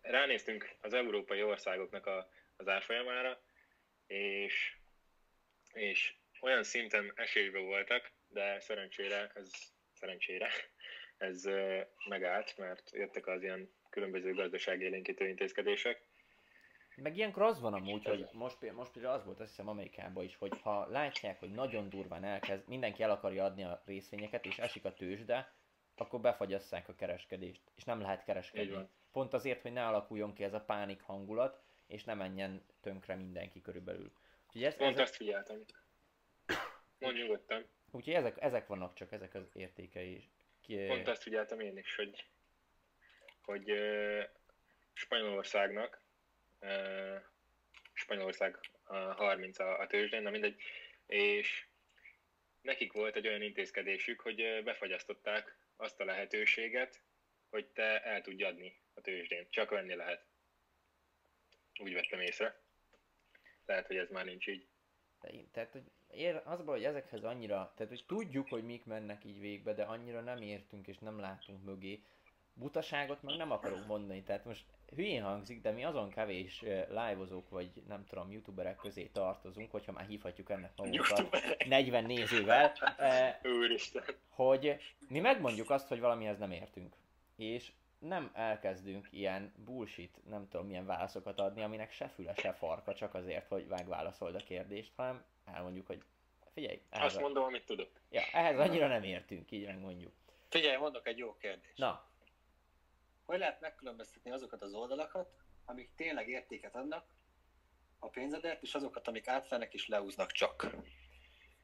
ránéztünk az európai országoknak a, az árfolyamára, és, és olyan szinten esésbe voltak, de szerencsére ez, szerencsére ez megállt, mert jöttek az ilyen különböző gazdaságélénkítő intézkedések, meg ilyenkor az van amúgy, hogy most, most például az volt azt hiszem Amerikában is, hogy ha látják, hogy nagyon durván elkezd, mindenki el akarja adni a részvényeket, és esik a tőzsde, akkor befagyasszák a kereskedést, és nem lehet kereskedni. Pont azért, hogy ne alakuljon ki ez a pánik hangulat, és ne menjen tönkre mindenki körülbelül. Úgyhogy ez, Pont ezek... ezt figyeltem. Mondj nyugodtan. Úgyhogy ezek, ezek vannak csak, ezek az értékei. Ki... Pont ezt figyeltem én is, hogy, hogy uh, Spanyolországnak Spanyolország a 30 a, a tőzsdén, na mindegy, és nekik volt egy olyan intézkedésük, hogy befagyasztották azt a lehetőséget, hogy te el tudj adni a tőzsdén, csak venni lehet. Úgy vettem észre. Lehet, hogy ez már nincs így. Tehát, hogy ér, az baj, hogy ezekhez annyira, tehát hogy tudjuk, hogy mik mennek így végbe, de annyira nem értünk és nem látunk mögé. Butaságot meg nem akarok mondani, tehát most hülyén hangzik, de mi azon kevés live-ozók, vagy nem tudom, youtuberek közé tartozunk, hogyha már hívhatjuk ennek magunkat 40 nézővel, hogy mi megmondjuk azt, hogy valamihez nem értünk. És nem elkezdünk ilyen bullshit, nem tudom milyen válaszokat adni, aminek se füle, se farka, csak azért, hogy megválaszold a kérdést, hanem elmondjuk, hogy figyelj. Azt a... mondom, amit tudok. Ja, ehhez annyira nem értünk, így megmondjuk. Figyelj, mondok egy jó kérdést. Na, hogy lehet megkülönböztetni azokat az oldalakat, amik tényleg értéket adnak a pénzedért, és azokat, amik átfelnek és leúznak csak?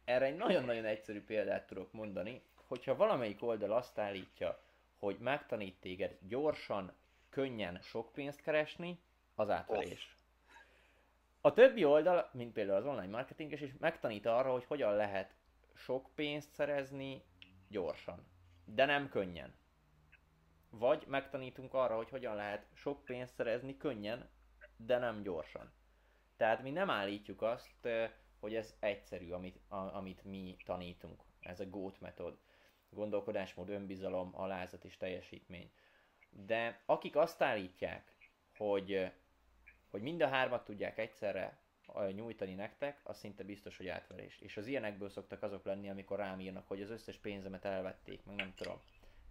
Erre egy nagyon-nagyon egyszerű példát tudok mondani, hogyha valamelyik oldal azt állítja, hogy megtanít téged gyorsan, könnyen sok pénzt keresni, az átverés. A többi oldal, mint például az online marketinges is megtanít arra, hogy hogyan lehet sok pénzt szerezni gyorsan, de nem könnyen. Vagy megtanítunk arra, hogy hogyan lehet sok pénzt szerezni könnyen, de nem gyorsan. Tehát mi nem állítjuk azt, hogy ez egyszerű, amit, a, amit mi tanítunk. Ez a GOAT metod. Gondolkodásmód, önbizalom, alázat és teljesítmény. De akik azt állítják, hogy, hogy mind a hármat tudják egyszerre nyújtani nektek, az szinte biztos, hogy átverés. És az ilyenekből szoktak azok lenni, amikor rám írnak, hogy az összes pénzemet elvették, meg nem tudom.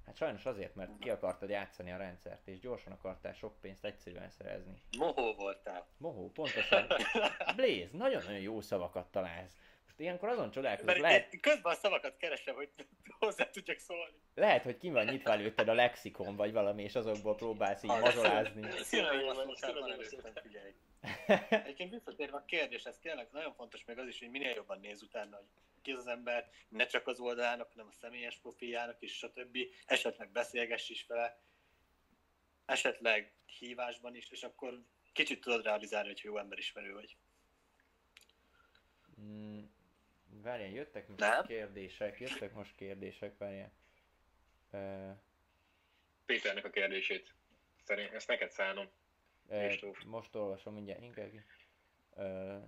Hát sajnos azért, mert ki akartad játszani a rendszert, és gyorsan akartál sok pénzt egyszerűen szerezni. Mohó voltál. Mohó, pontosan. Blaze, nagyon-nagyon jó szavakat találsz. Most ilyenkor azon csodálkozok, lehet... Közben a szavakat keresem, hogy hozzá tudjak szólni. Lehet, hogy ki van nyitva előtted a lexikon, vagy valami, és azokból próbálsz így mazolázni. Egyébként visszatérve a kérdés, ez tényleg nagyon fontos még az is, hogy minél jobban néz utána, hogy ki az ember, ne csak az oldalának, hanem a személyes profiljának is, stb. Esetleg beszélgess is vele, esetleg hívásban is, és akkor kicsit tudod realizálni, hogy jó emberismerő vagy. Mm, várjál, jöttek most Nem? kérdések, jöttek most kérdések, várjál. Uh... Péternek a kérdését. Szerint ezt neked szállom. Uh, most olvasom mindjárt, inkább. Uh,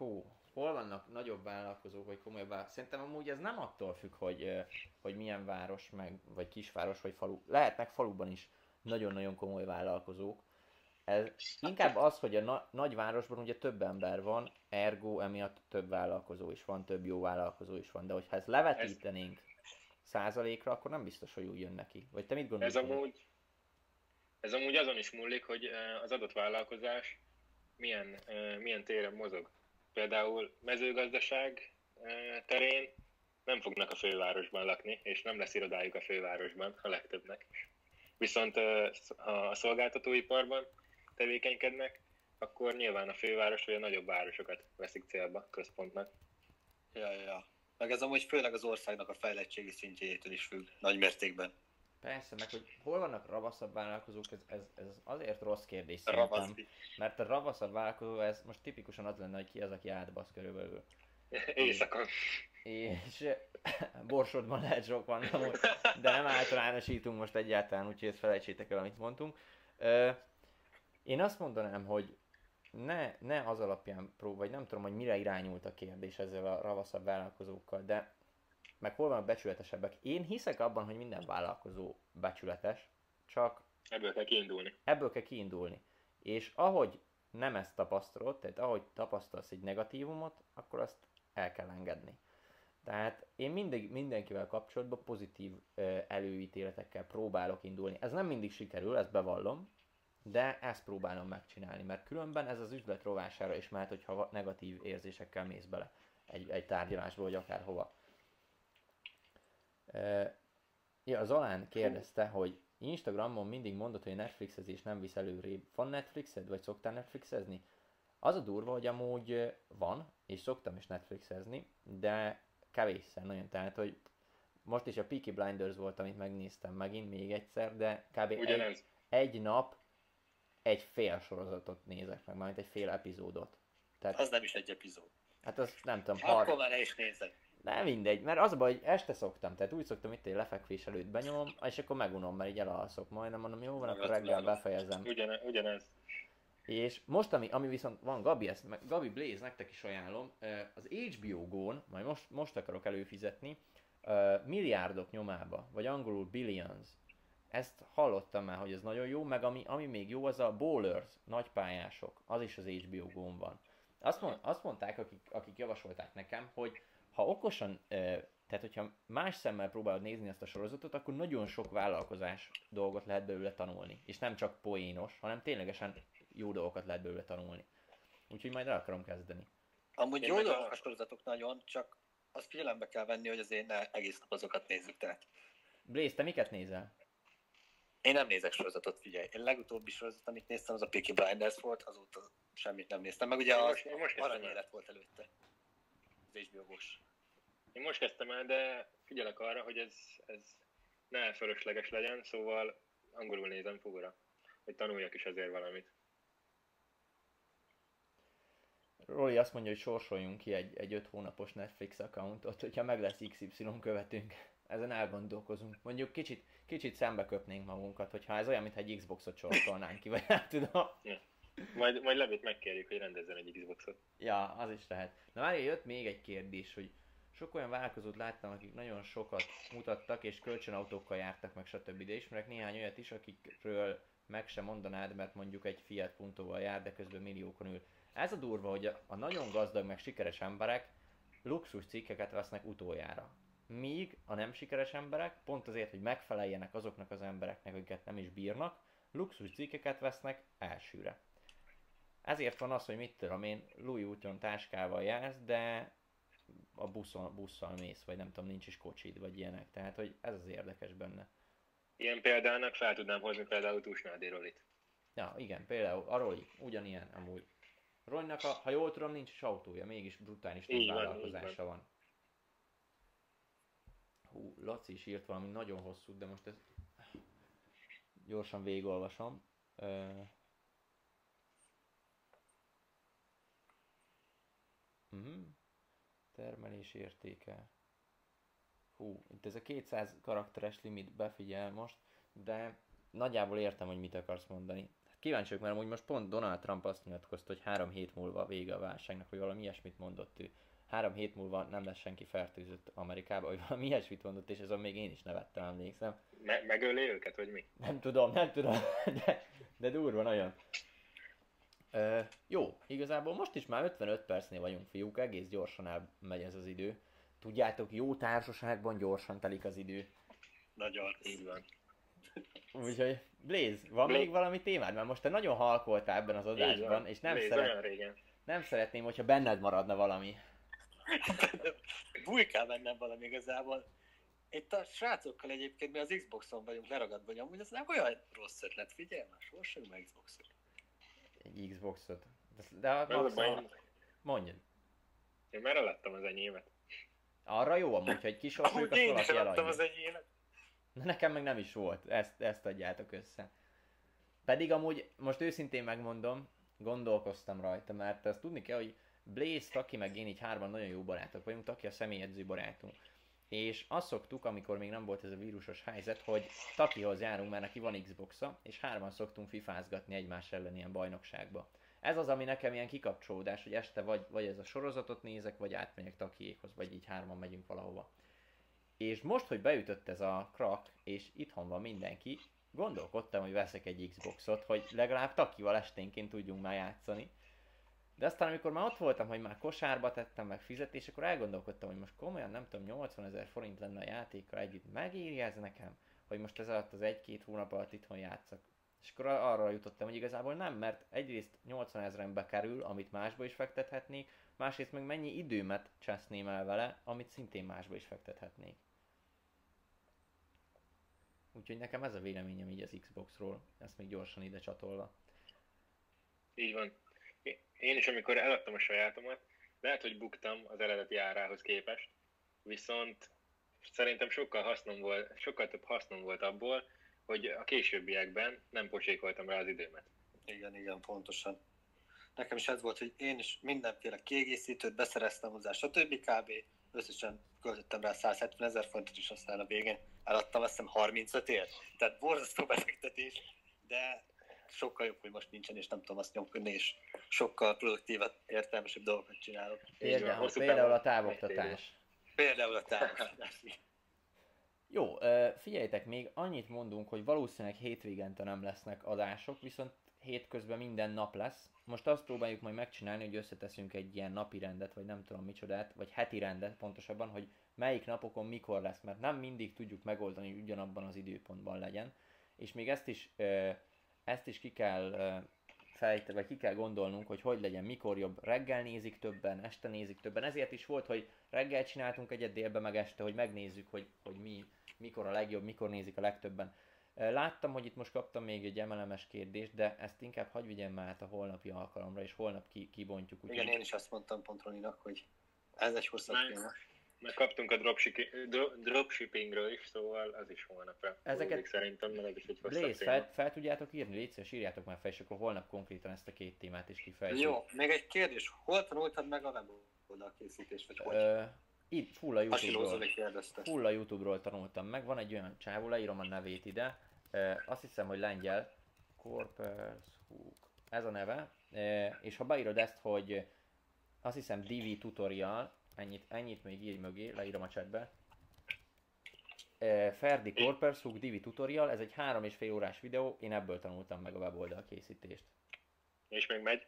Hú, hol vannak nagyobb vállalkozók, vagy komolyabb vállalkozók? Szerintem amúgy ez nem attól függ, hogy, hogy milyen város, meg, vagy kisváros, vagy falu. Lehetnek faluban is nagyon-nagyon komoly vállalkozók. Ez inkább az, hogy a na- nagyvárosban ugye több ember van, ergo emiatt több vállalkozó is van, több jó vállalkozó is van, de hogyha ezt levetítenénk százalékra, akkor nem biztos, hogy úgy jön neki. Vagy te mit gondolsz? Ez amúgy, ez amúgy azon is múlik, hogy az adott vállalkozás milyen, milyen téren mozog. Például mezőgazdaság terén nem fognak a fővárosban lakni, és nem lesz irodájuk a fővárosban a legtöbbnek. Viszont ha a szolgáltatóiparban tevékenykednek, akkor nyilván a főváros vagy a nagyobb városokat veszik célba központnak. Ja, ja, ja. Meg ez amúgy főleg az országnak a fejlettségi szintjétől is függ, nagy mértékben. Persze, meg hogy hol vannak ravaszabb vállalkozók, ez, ez, ez azért rossz kérdés szerintem. Mert a ravaszabb vállalkozó, ez most tipikusan az lenne, hogy ki az, aki átbasz körülbelül. Éjszakon. És borsodban lehet sok van, de nem általánosítunk most egyáltalán, úgyhogy ezt felejtsétek el, amit mondtunk. Én azt mondanám, hogy ne, ne az alapján prób, vagy nem tudom, hogy mire irányult a kérdés ezzel a ravaszabb vállalkozókkal, de meg hol van a becsületesebbek. Én hiszek abban, hogy minden vállalkozó becsületes, csak... Ebből kell kiindulni. Ebből kell kiindulni. És ahogy nem ezt tapasztalod, tehát ahogy tapasztalsz egy negatívumot, akkor azt el kell engedni. Tehát én mindig, mindenkivel kapcsolatban pozitív ö, előítéletekkel próbálok indulni. Ez nem mindig sikerül, ezt bevallom, de ezt próbálom megcsinálni, mert különben ez az üzlet rovására is mehet, hogyha negatív érzésekkel mész bele egy, egy tárgyalásba, vagy akárhova. Ja, az Alán kérdezte, hogy Instagramon mindig mondod, hogy Netflixezés nem visz előrébb. Van Netflixed, vagy szoktál Netflixezni? Az a durva, hogy amúgy van, és szoktam is Netflixezni, de kevésszer nagyon, tehát, hogy most is a Peaky Blinders volt, amit megnéztem megint még egyszer, de kb. egy, egy nap egy fél sorozatot nézek meg, majd egy fél epizódot. Tehát, az nem is egy epizód. Hát az nem tudom. Akkor már is nézed. Nem mindegy, mert az a baj, hogy este szoktam, tehát úgy szoktam itt egy lefekvés előtt benyomom, és akkor megunom, mert így elalszok majdnem, mondom, jó van, akkor reggel befejezem. Ugyan, ugyanez. És most, ami, ami viszont van, Gabi, ezt, meg, Gabi Blaze, nektek is ajánlom, az HBO Go-n, majd most, most akarok előfizetni, milliárdok nyomába, vagy angolul billions, ezt hallottam már, hogy ez nagyon jó, meg ami, ami még jó, az a bowlers, nagypályások, az is az HBO Go-n van. Azt, mond, azt mondták, akik, akik javasolták nekem, hogy ha okosan, tehát hogyha más szemmel próbálod nézni ezt a sorozatot, akkor nagyon sok vállalkozás dolgot lehet belőle tanulni. És nem csak poénos, hanem ténylegesen jó dolgokat lehet belőle tanulni. Úgyhogy majd el akarom kezdeni. Amúgy jó dolgok a sorozatok nagyon, csak azt figyelembe kell venni, hogy azért ne egész nap azokat nézzük, tehát. Blaze, te miket nézel? Én nem nézek sorozatot, figyelj. Én legutóbbi sorozat, amit néztem, az a Peaky Blinders volt, azóta semmit nem néztem. Meg ugye az aranyélet volt előtte. Az hbo Én most kezdtem el, de figyelek arra, hogy ez, ez ne fölösleges legyen, szóval angolul nézem fúra, hogy tanuljak is azért valamit. Roli azt mondja, hogy sorsoljunk ki egy, egy 5 hónapos Netflix accountot, hogyha meg lesz XY követünk ezen elgondolkozunk. Mondjuk kicsit, kicsit szembe köpnénk magunkat, hogyha ez olyan, mintha egy Xboxot sorsolnánk ki, vagy nem tudom. Ja. Majd, majd Levit megkérjük, hogy rendezzen egy Xboxot. Ja, az is lehet. Na már jött még egy kérdés, hogy sok olyan vállalkozót láttam, akik nagyon sokat mutattak, és kölcsönautókkal jártak meg, stb. De ismerek néhány olyat is, akikről meg sem mondanád, mert mondjuk egy Fiat Puntóval jár, de közben milliókon ül. Ez a durva, hogy a nagyon gazdag, meg sikeres emberek luxus cikkeket vesznek utoljára míg a nem sikeres emberek, pont azért, hogy megfeleljenek azoknak az embereknek, akiket nem is bírnak, luxus cikkeket vesznek elsőre. Ezért van az, hogy mit tudom én, Louis úton táskával jársz, de a buszon, busszal mész, vagy nem tudom, nincs is kocsid, vagy ilyenek. Tehát, hogy ez az érdekes benne. Ilyen példának fel tudnám hozni például Tusnádi Rolit. Ja, igen, például a Roli, ugyanilyen amúgy. Rolynak, a, ha jól tudom, nincs is autója, mégis brutális nagy vállalkozása van. van. Hú, Laci is írt valami nagyon hosszú, de most ez gyorsan végigolvasom. Uh... Uh-huh. Termelés értéke. Hú, itt ez a 200 karakteres limit befigyel most, de nagyjából értem, hogy mit akarsz mondani. Hát kíváncsi vagyok, mert amúgy most pont Donald Trump azt nyilatkozta, hogy három hét múlva vége a válságnak, vagy valami ilyesmit mondott ő. Három hét múlva nem lesz senki fertőzött Amerikába, vagy valami ilyesmit mondott, és azon még én is nevettem, emlékszem. Me- megöli őket, vagy mi? Nem tudom, nem tudom, de, de durva nagyon. Ö, jó, igazából most is már 55 percnél vagyunk, fiúk, egész gyorsan elmegy ez az idő. Tudjátok, jó társaságban gyorsan telik az idő. Nagyon. Így van. Úgyhogy, Blaze, van Blaze. még valami témád? Mert most te nagyon halkoltál ebben az adásban, van. és nem, Nézd, szeret, régen. nem szeretném, hogyha benned maradna valami. Bújkál bennem valami igazából. Itt a srácokkal egyébként mi az Xboxon vagyunk leragadva, hogy amúgy ez nem olyan rossz ötlet, figyelj már, sorsolj meg Xboxot. Egy Xboxot. De, de a a baj, mondjad. én már eladtam az enyémet. Arra jó amúgy, hogy kisorsoljuk, azt valaki eladja. az enyémet. Na nekem meg nem is volt, ezt, ezt adjátok össze. Pedig amúgy, most őszintén megmondom, gondolkoztam rajta, mert ezt tudni kell, hogy Blaze, Taki meg én így hárman nagyon jó barátok vagyunk, Taki a személyedző barátunk. És azt szoktuk, amikor még nem volt ez a vírusos helyzet, hogy Takihoz járunk, mert neki van Xboxa, és hárman szoktunk fifázgatni egymás ellen ilyen bajnokságba. Ez az, ami nekem ilyen kikapcsolódás, hogy este vagy, vagy ez a sorozatot nézek, vagy átmegyek Takiékhoz, vagy így hárman megyünk valahova. És most, hogy beütött ez a krak, és itthon van mindenki, gondolkodtam, hogy veszek egy Xboxot, hogy legalább takival esténként tudjunk már játszani. De aztán, amikor már ott voltam, hogy már kosárba tettem meg fizetés, akkor elgondolkodtam, hogy most komolyan nem tudom, 80 ezer forint lenne a játékkal együtt. Megéri ez nekem, hogy most ez alatt az egy-két hónap alatt itthon játszak. És akkor arra jutottam, hogy igazából nem, mert egyrészt 80 ezeren bekerül, amit másba is fektethetnék, másrészt meg mennyi időmet cseszném el vele, amit szintén másba is fektethetnék. Úgyhogy nekem ez a véleményem így az Xboxról, ezt még gyorsan ide csatolva. Így van. Én is, amikor eladtam a sajátomat, lehet, hogy buktam az eredeti árához képest, viszont szerintem sokkal, hasznom volt, sokkal több hasznom volt abból, hogy a későbbiekben nem pocsékoltam rá az időmet. Igen, igen, pontosan. Nekem is ez volt, hogy én is mindenféle kiegészítőt beszereztem hozzá, stb. kb. Összesen költöttem rá 170 ezer fontot, és aztán a végén eladtam azt hiszem 35 ért. Tehát borzasztó befektetés, de sokkal jobb, hogy most nincsen, és nem tudom azt nyomkodni, és sokkal produktívabb, értelmesebb dolgokat csinálok. Például, például a távoktatás. Például a támogatás. Jó, figyeljetek, még annyit mondunk, hogy valószínűleg hétvégente nem lesznek adások, viszont hétközben minden nap lesz. Most azt próbáljuk majd megcsinálni, hogy összeteszünk egy ilyen napi rendet, vagy nem tudom micsodát, vagy heti rendet pontosabban, hogy melyik napokon mikor lesz, mert nem mindig tudjuk megoldani, hogy ugyanabban az időpontban legyen. És még ezt is, ö, ezt is ki kell fejt, vagy ki kell gondolnunk, hogy hogy legyen, mikor jobb. Reggel nézik többen, este nézik többen. Ezért is volt, hogy reggel csináltunk egyet délbe, meg este, hogy megnézzük, hogy, hogy mi, mikor a legjobb, mikor nézik a legtöbben. Láttam, hogy itt most kaptam még egy emelemes kérdést, de ezt inkább hagyj vigyem már át a holnapi alkalomra, és holnap ki, kibontjuk. Igen, én is azt mondtam pont Roninak, hogy ez egy hosszabb téma. Meg kaptunk a dropshipping- dro- dropshippingről is, szóval az is holnapra. Ezeket- Ezeket... Szerintem, mert ez is egy Blaze, fel, fel, tudjátok írni? Légy szíves, írjátok már fel, és akkor holnap konkrétan ezt a két témát is kifejtjük. Jó, még egy kérdés. Hol tanultad meg a weboldal készítést, vagy hogy? Ö, itt, full a Youtube-ról. Full a Youtube-ról tanultam meg, van egy olyan csávó, leírom a nevét ide, Ö, azt hiszem, hogy lengyel, Corpers Hook, ez a neve, Ö, és ha beírod ezt, hogy azt hiszem DV tutorial, ennyit, ennyit még írj mögé, leírom a chatbe, Ferdi Corpers Hook DV tutorial, ez egy három és fél órás videó, én ebből tanultam meg a weboldal készítést. És még megy.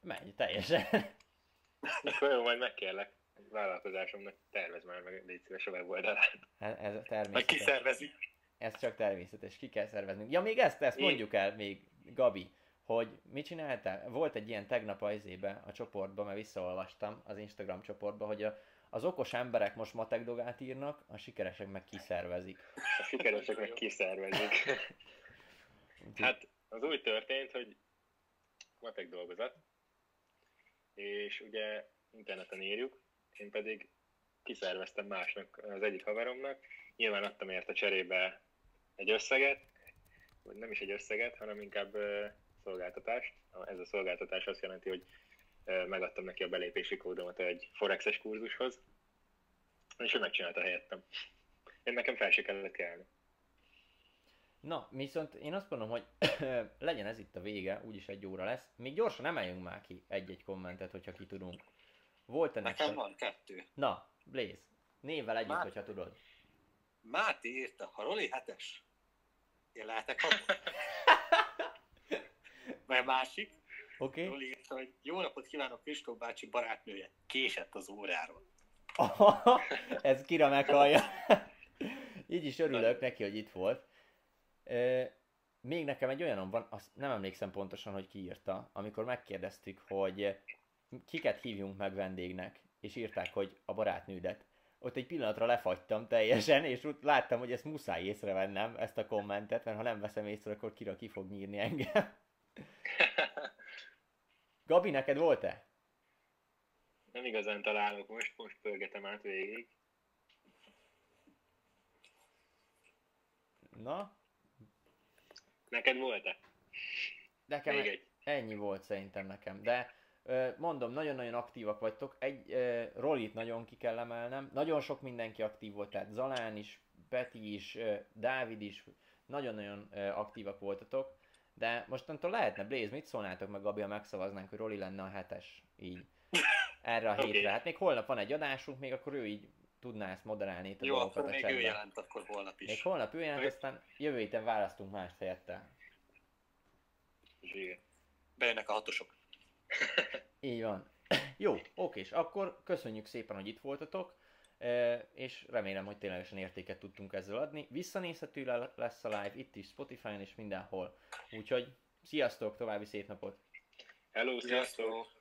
Megy, teljesen. Akkor jó, majd megkérlek. Vállalkozásomnak tervez már meg, légy szíves a weboldalát. Hát ez Meg természetes. kiszervezi. Ez csak természetes, ki kell szerveznünk. Ja, még ezt, ezt mondjuk el még, Gabi, hogy mit csináltál? Volt egy ilyen tegnap a izébe, a csoportban, mert visszaolvastam az Instagram csoportba, hogy a, az okos emberek most matekdogát írnak, a sikeresek meg kiszervezik. A sikeresek meg kiszervezik. Hát az úgy történt, hogy matek dolgozat, és ugye interneten írjuk, én pedig kiszerveztem másnak, az egyik haveromnak, nyilván adtam érte cserébe egy összeget, vagy nem is egy összeget, hanem inkább szolgáltatást. Ez a szolgáltatás azt jelenti, hogy megadtam neki a belépési kódomat egy Forexes kurzushoz, és ő megcsinálta helyettem. Én nekem fel se kellett kelni. Na, viszont én azt mondom, hogy legyen ez itt a vége, úgyis egy óra lesz. Még gyorsan emeljünk már ki egy-egy kommentet, hogyha ki tudunk. Volt-e Nekem nektek? van kettő. Na, Blaze, névvel együtt, Már- hogyha tudod. Máté írta, ha Roli hetes, én lehetek. Vagy másik, Oké? Roli írta, hogy jó napot kívánok Kristóf bácsi barátnője, késett az óráról. Ez kira meghallja. Így is örülök neki, hogy itt volt. Még nekem egy olyanom van, azt nem emlékszem pontosan, hogy ki írta, amikor megkérdeztük, hogy kiket hívjunk meg vendégnek, és írták, hogy a barátnődet. Ott egy pillanatra lefagytam teljesen, és úgy láttam, hogy ezt muszáj észrevennem, ezt a kommentet, mert ha nem veszem észre, akkor kira ki fog nyírni engem. Gabi, neked volt-e? Nem igazán találok most, most pörgetem át végig. Na, Neked volt-e? nekem Még egy. ennyi volt szerintem nekem, de mondom, nagyon-nagyon aktívak vagytok. Egy ö, Rolit nagyon ki kell emelnem. Nagyon sok mindenki aktív volt, tehát Zalán is, Peti is, ö, Dávid is, nagyon-nagyon ö, aktívak voltatok. De mostantól lehetne, Blaze, mit szólnátok meg, Gabi, ha megszavaznánk, hogy Roli lenne a hetes, így erre a Oké. hétre. Hát még holnap van egy adásunk, még akkor ő így tudná ezt moderálni itt a Jó, akkor a még ő chatben. jelent, akkor holnap Még is. holnap ő jelent, Még- aztán jövő héten választunk más helyette. Zsír. Bejönnek a hatosok. Így van. Jó, oké, és akkor köszönjük szépen, hogy itt voltatok, és remélem, hogy ténylegesen értéket tudtunk ezzel adni. Visszanézhető le- lesz a live itt is, Spotify-on és mindenhol. Úgyhogy sziasztok, további szép napot! Hello, sziasztok! Sziasztok!